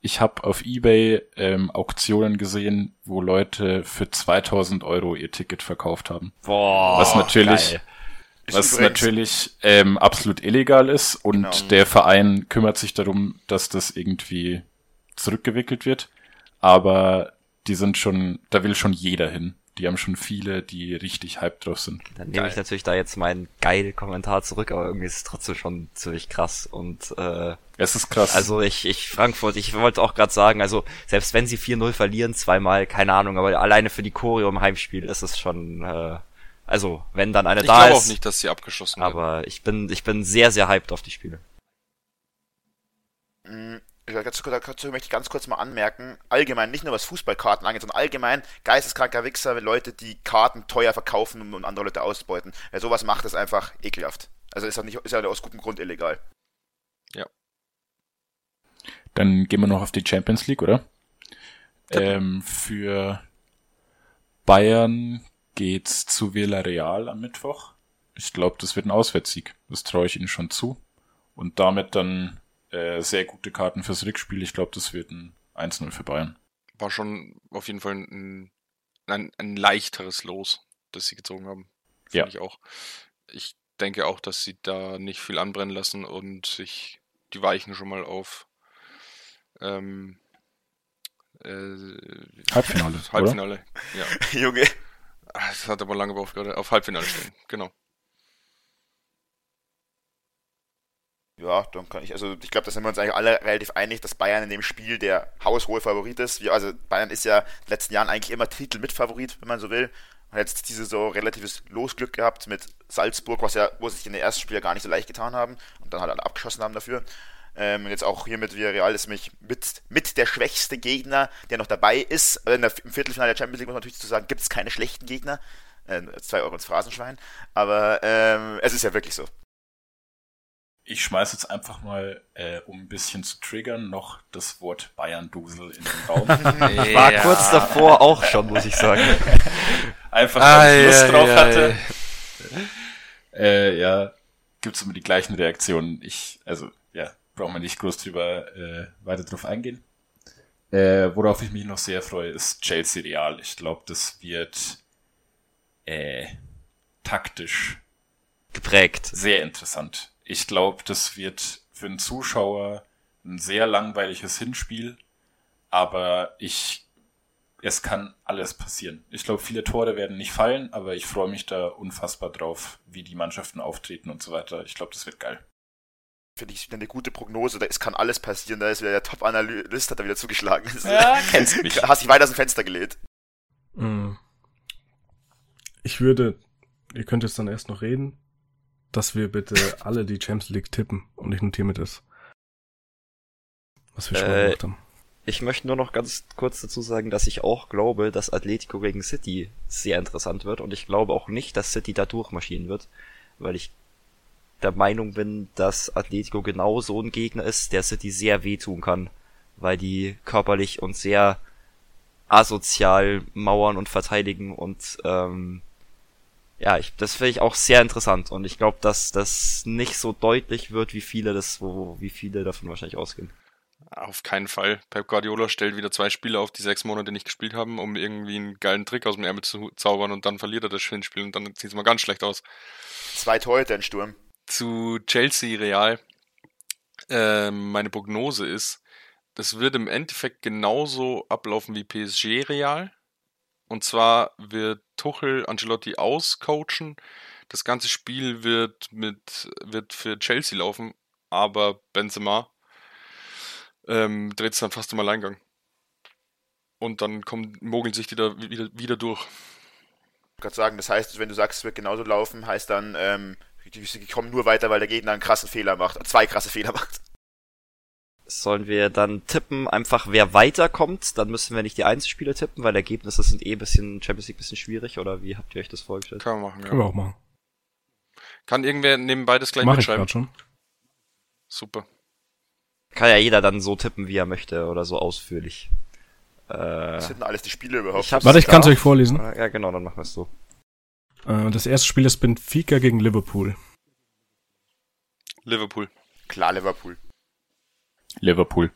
Ich habe auf eBay ähm, Auktionen gesehen, wo Leute für 2000 Euro ihr Ticket verkauft haben.
Boah,
Was natürlich- was natürlich ähm, absolut illegal ist und
Genau.
der Verein kümmert sich darum, dass das irgendwie zurückgewickelt wird. Aber die sind schon, da will schon jeder hin. Die haben schon viele, die richtig hyped drauf sind.
Dann nehme ich natürlich da jetzt meinen geil Kommentar zurück, aber irgendwie ist es trotzdem schon ziemlich krass. Und äh,
Es ist krass.
also ich, ich Frankfurt, ich wollte auch gerade sagen, also selbst wenn sie 4-0 verlieren, zweimal, keine Ahnung, aber alleine für die Choreo im Heimspiel ist es schon, äh, also wenn dann eine
Ich
da
glaube
ist,
auch nicht, dass sie abgeschossen werden.
aber ich bin, ich bin sehr, sehr hyped auf die Spiele.
Dazu, dazu möchte ich ganz kurz mal anmerken, allgemein, nicht nur was Fußballkarten angeht, sondern allgemein geisteskranker Wichser, Leute, die Karten teuer verkaufen und, andere Leute ausbeuten. Wer sowas macht, ist einfach ekelhaft. Also ist ja nicht, ist ja aus gutem Grund illegal.
Dann gehen wir noch auf die Champions League, oder? Ähm, für Bayern geht's zu Villarreal am Mittwoch. Ich glaube, das wird ein Auswärtssieg. Das traue ich ihnen schon zu. Und damit dann äh, sehr gute Karten fürs Rückspiel. Ich glaube, das wird ein 1-0 für Bayern.
War schon auf jeden Fall ein, ein, ein leichteres Los, das sie gezogen haben. Finde
Ja.
ich auch. Ich denke auch, dass sie da nicht viel anbrennen lassen und sich die weichen schon mal auf ähm, äh,
Halbfinale, oder?
Halbfinale. Ja. (laughs)
Junge.
Ah, Das hat aber lange gebraucht gerade. Auf Halbfinale stehen. Genau.
Ja, dann kann ich, also ich glaube, da sind wir uns eigentlich alle relativ einig, dass Bayern in dem Spiel der haushohe Favorit ist. Wir, also Bayern ist ja in den letzten Jahren eigentlich immer Titel mit Favorit, wenn man so will. Hat jetzt diese so relatives Losglück gehabt mit Salzburg, was ja, wo sie sich in den ersten Spiel ja gar nicht so leicht getan haben und dann halt alle abgeschossen haben dafür. Ähm, und jetzt auch hier mit Villarreal ist mich mit, mit der schwächste Gegner, der noch dabei ist. Äh, In der, Im Viertelfinale der Champions League muss man natürlich zu sagen, gibt es keine schlechten Gegner. Äh, zwei Euro ins Phrasenschwein. Aber ähm, es ist ja wirklich so.
Ich schmeiß jetzt einfach mal, äh, um ein bisschen zu triggern, noch das Wort Bayern-Dusel in den Raum. (laughs)
Ich war kurz davor auch schon, muss ich sagen. (laughs)
Einfach, weil ich Lust drauf hatte. Äh, ja, gibt's immer die gleichen Reaktionen. Ich, also, ja, brauchen wir nicht groß drüber äh, weiter drauf eingehen. Äh, worauf ich mich noch sehr freue, ist Chelsea Real. Ich glaube, das wird äh, taktisch
Geprägt.
sehr interessant. Ich glaube, das wird für einen Zuschauer ein sehr langweiliges Hinspiel, aber ich, es kann alles passieren. Ich glaube, viele Tore werden nicht fallen, aber ich freue mich da unfassbar drauf, wie die Mannschaften auftreten und so weiter. Ich glaube, das wird geil.
Finde ich wieder eine gute Prognose. Da es kann alles passieren. Da ist wieder der Top-Analyst, hat da wieder zugeschlagen. (laughs)
kennst mich.
Hast dich weit aus dem Fenster gelehnt.
Mm. Ich würde, ihr könnt jetzt dann erst noch reden, dass wir bitte alle die Champions League tippen und ich notiere mir das. Was wir schon
Äh,
gemacht haben.
Ich möchte nur noch ganz kurz dazu sagen, dass ich auch glaube, dass Atletico gegen City sehr interessant wird und ich glaube auch nicht, dass City da durchmarschieren wird, weil ich der Meinung bin, dass Atletico genau so ein Gegner ist, der City sehr wehtun kann, weil die körperlich und sehr asozial mauern und verteidigen und ähm, ja, ich, das finde ich auch sehr interessant und ich glaube, dass das nicht so deutlich wird, wie viele das, wo, wie viele davon wahrscheinlich ausgehen.
Auf keinen Fall. Pep Guardiola stellt wieder zwei Spieler auf, die sechs Monate nicht gespielt haben, um irgendwie einen geilen Trick aus dem Ärmel zu zaubern und dann verliert er das Spiel und dann sieht es mal ganz schlecht aus.
Zwei Torhüter in Sturm.
Zu Chelsea Real. Ähm, meine Prognose ist, das wird im Endeffekt genauso ablaufen wie PSG Real. Und zwar wird Tuchel Ancelotti auscoachen. Das ganze Spiel wird mit wird für Chelsea laufen, aber Benzema ähm, dreht es dann fast im Alleingang. Und dann kommen, mogeln sich die da wieder, wieder durch.
Ich kann sagen, das heißt, wenn du sagst, es wird genauso laufen, heißt dann, ähm, die, die kommen nur weiter, weil der Gegner einen krassen Fehler macht, zwei krasse Fehler macht.
Sollen wir dann tippen, einfach wer weiterkommt? Dann müssen wir nicht die Einzelspiele tippen, weil Ergebnisse sind eh ein bisschen Champions League ein bisschen schwierig, oder wie habt ihr euch das vorgestellt?
Kann man machen, ja.
Können wir auch machen.
Kann irgendwer nebenbei das gleich
Mach ich
mitschreiben?
gerade schon.
Super.
Kann ja jeder dann so tippen, wie er möchte, oder so ausführlich. Äh,
Was sind denn alles die Spiele überhaupt?
Ich
Warte, ich kann es euch vorlesen.
ja, genau, dann machen wir es so.
Äh, das erste Spiel ist Benfica gegen Liverpool.
Liverpool.
Klar, Liverpool.
Liverpool.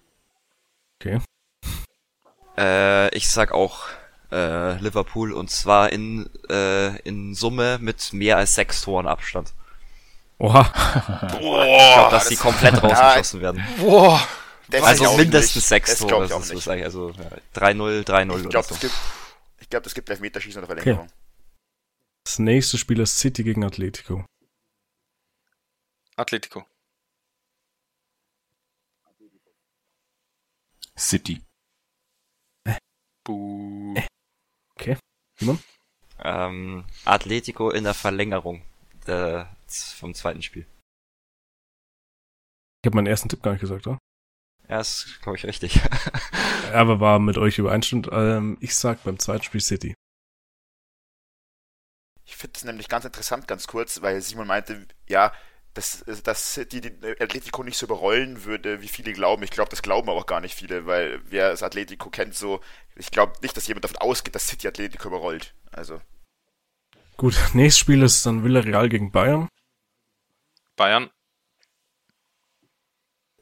Äh, ich sag auch äh, Liverpool und zwar in, äh, in Summe mit mehr als sechs Toren Abstand.
Oha.
Boah,
Ich glaube, dass die komplett (laughs) rausgeschossen werden.
Boah.
das
Also
glaub
mindestens
nicht.
sechs
Das
Tore.
ich
das ist eigentlich also ja, 3-0, 3-0
Ich glaube,
so.
es gibt, ich glaube, es gibt Elfmeterschießen oder Verlängerung.
Das nächste Spiel ist City gegen Atletico.
Atletico.
City.
Buh.
Ähm, Atletico in der Verlängerung äh, vom zweiten Spiel.
Ich habe meinen ersten Tipp gar nicht gesagt, oder?
Ja, ist, glaube ich, richtig. (laughs) (laughs)
Aber war mit euch übereinstimmt. Ähm, ich sag beim zweiten Spiel City.
Ich finde es nämlich ganz interessant, ganz kurz, weil Simon meinte, ja, dass, dass die, die Atletico nicht so überrollen würde, wie viele glauben. Ich glaube, das glauben aber auch gar nicht viele, weil wer das Atletico kennt, so, ich glaube nicht, dass jemand davon ausgeht, dass City Atletico überrollt. Also,
Gut, nächstes Spiel ist dann Villarreal gegen Bayern.
Bayern.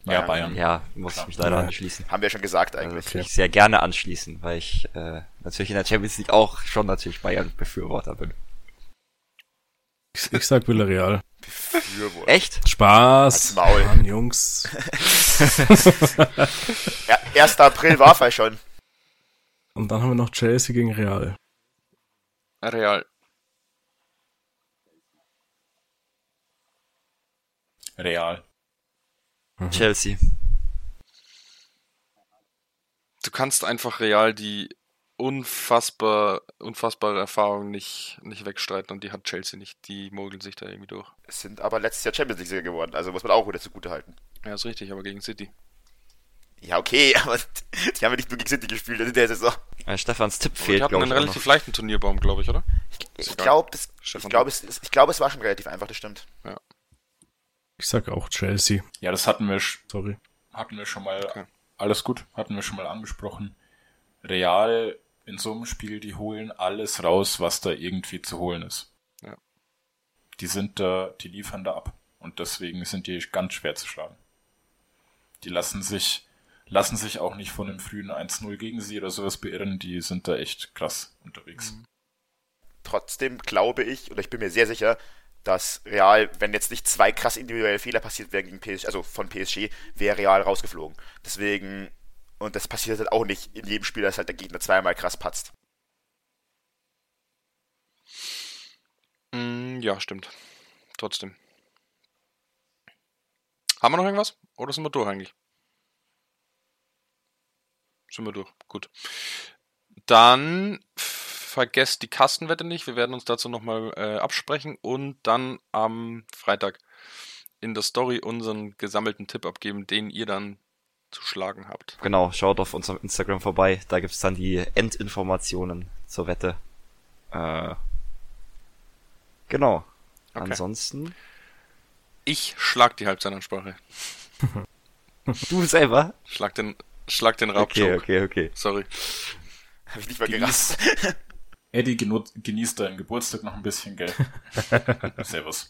Ja,
Bayern.
Bayern.
ja, muss ich mich leider anschließen.
haben wir ja schon gesagt eigentlich.
Okay.
Ich sehr gerne anschließen, weil ich äh, natürlich in der Champions League auch schon natürlich Bayern-Befürworter bin.
Ich, ich sag Villarreal.
Befürworter.
Echt?
Spaß.
Als Maul.
Mann, Jungs. (laughs)
Ja, 1. April war er schon.
Und dann haben wir noch Chelsea gegen Real.
Real.
Real.
Chelsea.
Du kannst einfach Real die unfassbar, unfassbare Erfahrung nicht, nicht wegstreiten und die hat Chelsea nicht. Die mogeln sich da irgendwie durch.
Sind aber letztes Jahr Champions League-Sieger geworden, also muss man auch wieder zugute halten.
Ja, ist richtig, aber gegen City.
Ja, okay, (laughs) aber die haben ja nicht nur gegen City gespielt in der Saison.
Äh, Stefans Tipp
die
fehlt,
hatten
glaube
einen
ich. auch
relativ
noch.
leichten Turnierbaum, glaube ich, oder?
Ich glaube, es, ich glaube, es, ist- ich glaube, es war schon relativ einfach, das stimmt.
Ich sag auch Chelsea.
Ja, das hatten wir,
Sorry.
hatten wir schon mal,
Okay.
alles gut, hatten wir schon mal angesprochen. Real in so einem Spiel, die holen alles raus, was da irgendwie zu holen ist.
Ja.
Die sind da, die liefern da ab. Und deswegen sind die ganz schwer zu schlagen. Die lassen sich, lassen sich auch nicht von einem frühen 1-0 gegen sie oder sowas beirren. Die sind da echt krass unterwegs.
Trotzdem glaube ich, oder ich bin mir sehr sicher, dass Real, wenn jetzt nicht zwei krass individuelle Fehler passiert wären gegen PSG, also von PSG, wäre Real rausgeflogen. Deswegen, und das passiert halt auch nicht in jedem Spiel, dass halt der Gegner zweimal krass patzt.
Mm, ja, stimmt. Trotzdem. Haben wir noch irgendwas? Oder sind wir durch eigentlich? Sind wir durch. Gut. Dann vergesst die Kastenwette nicht. Wir werden uns dazu nochmal äh, absprechen und dann am Freitag in der Story unseren gesammelten Tipp abgeben, den ihr dann zu schlagen habt.
Genau, schaut auf unserem Instagram vorbei. Da gibt's dann die Endinformationen zur Wette. Äh, genau.
Okay.
Ansonsten.
Ich schlag die Halbzeitansprache. (laughs)
Du selber?
Schlag den, schlag den
Okay,
Raubjoke.
okay, okay.
Sorry.
Hab ich nicht mal
Genieß.
gerafft.
Eddie genießt deinen Geburtstag noch ein bisschen, gell? (laughs) Servus.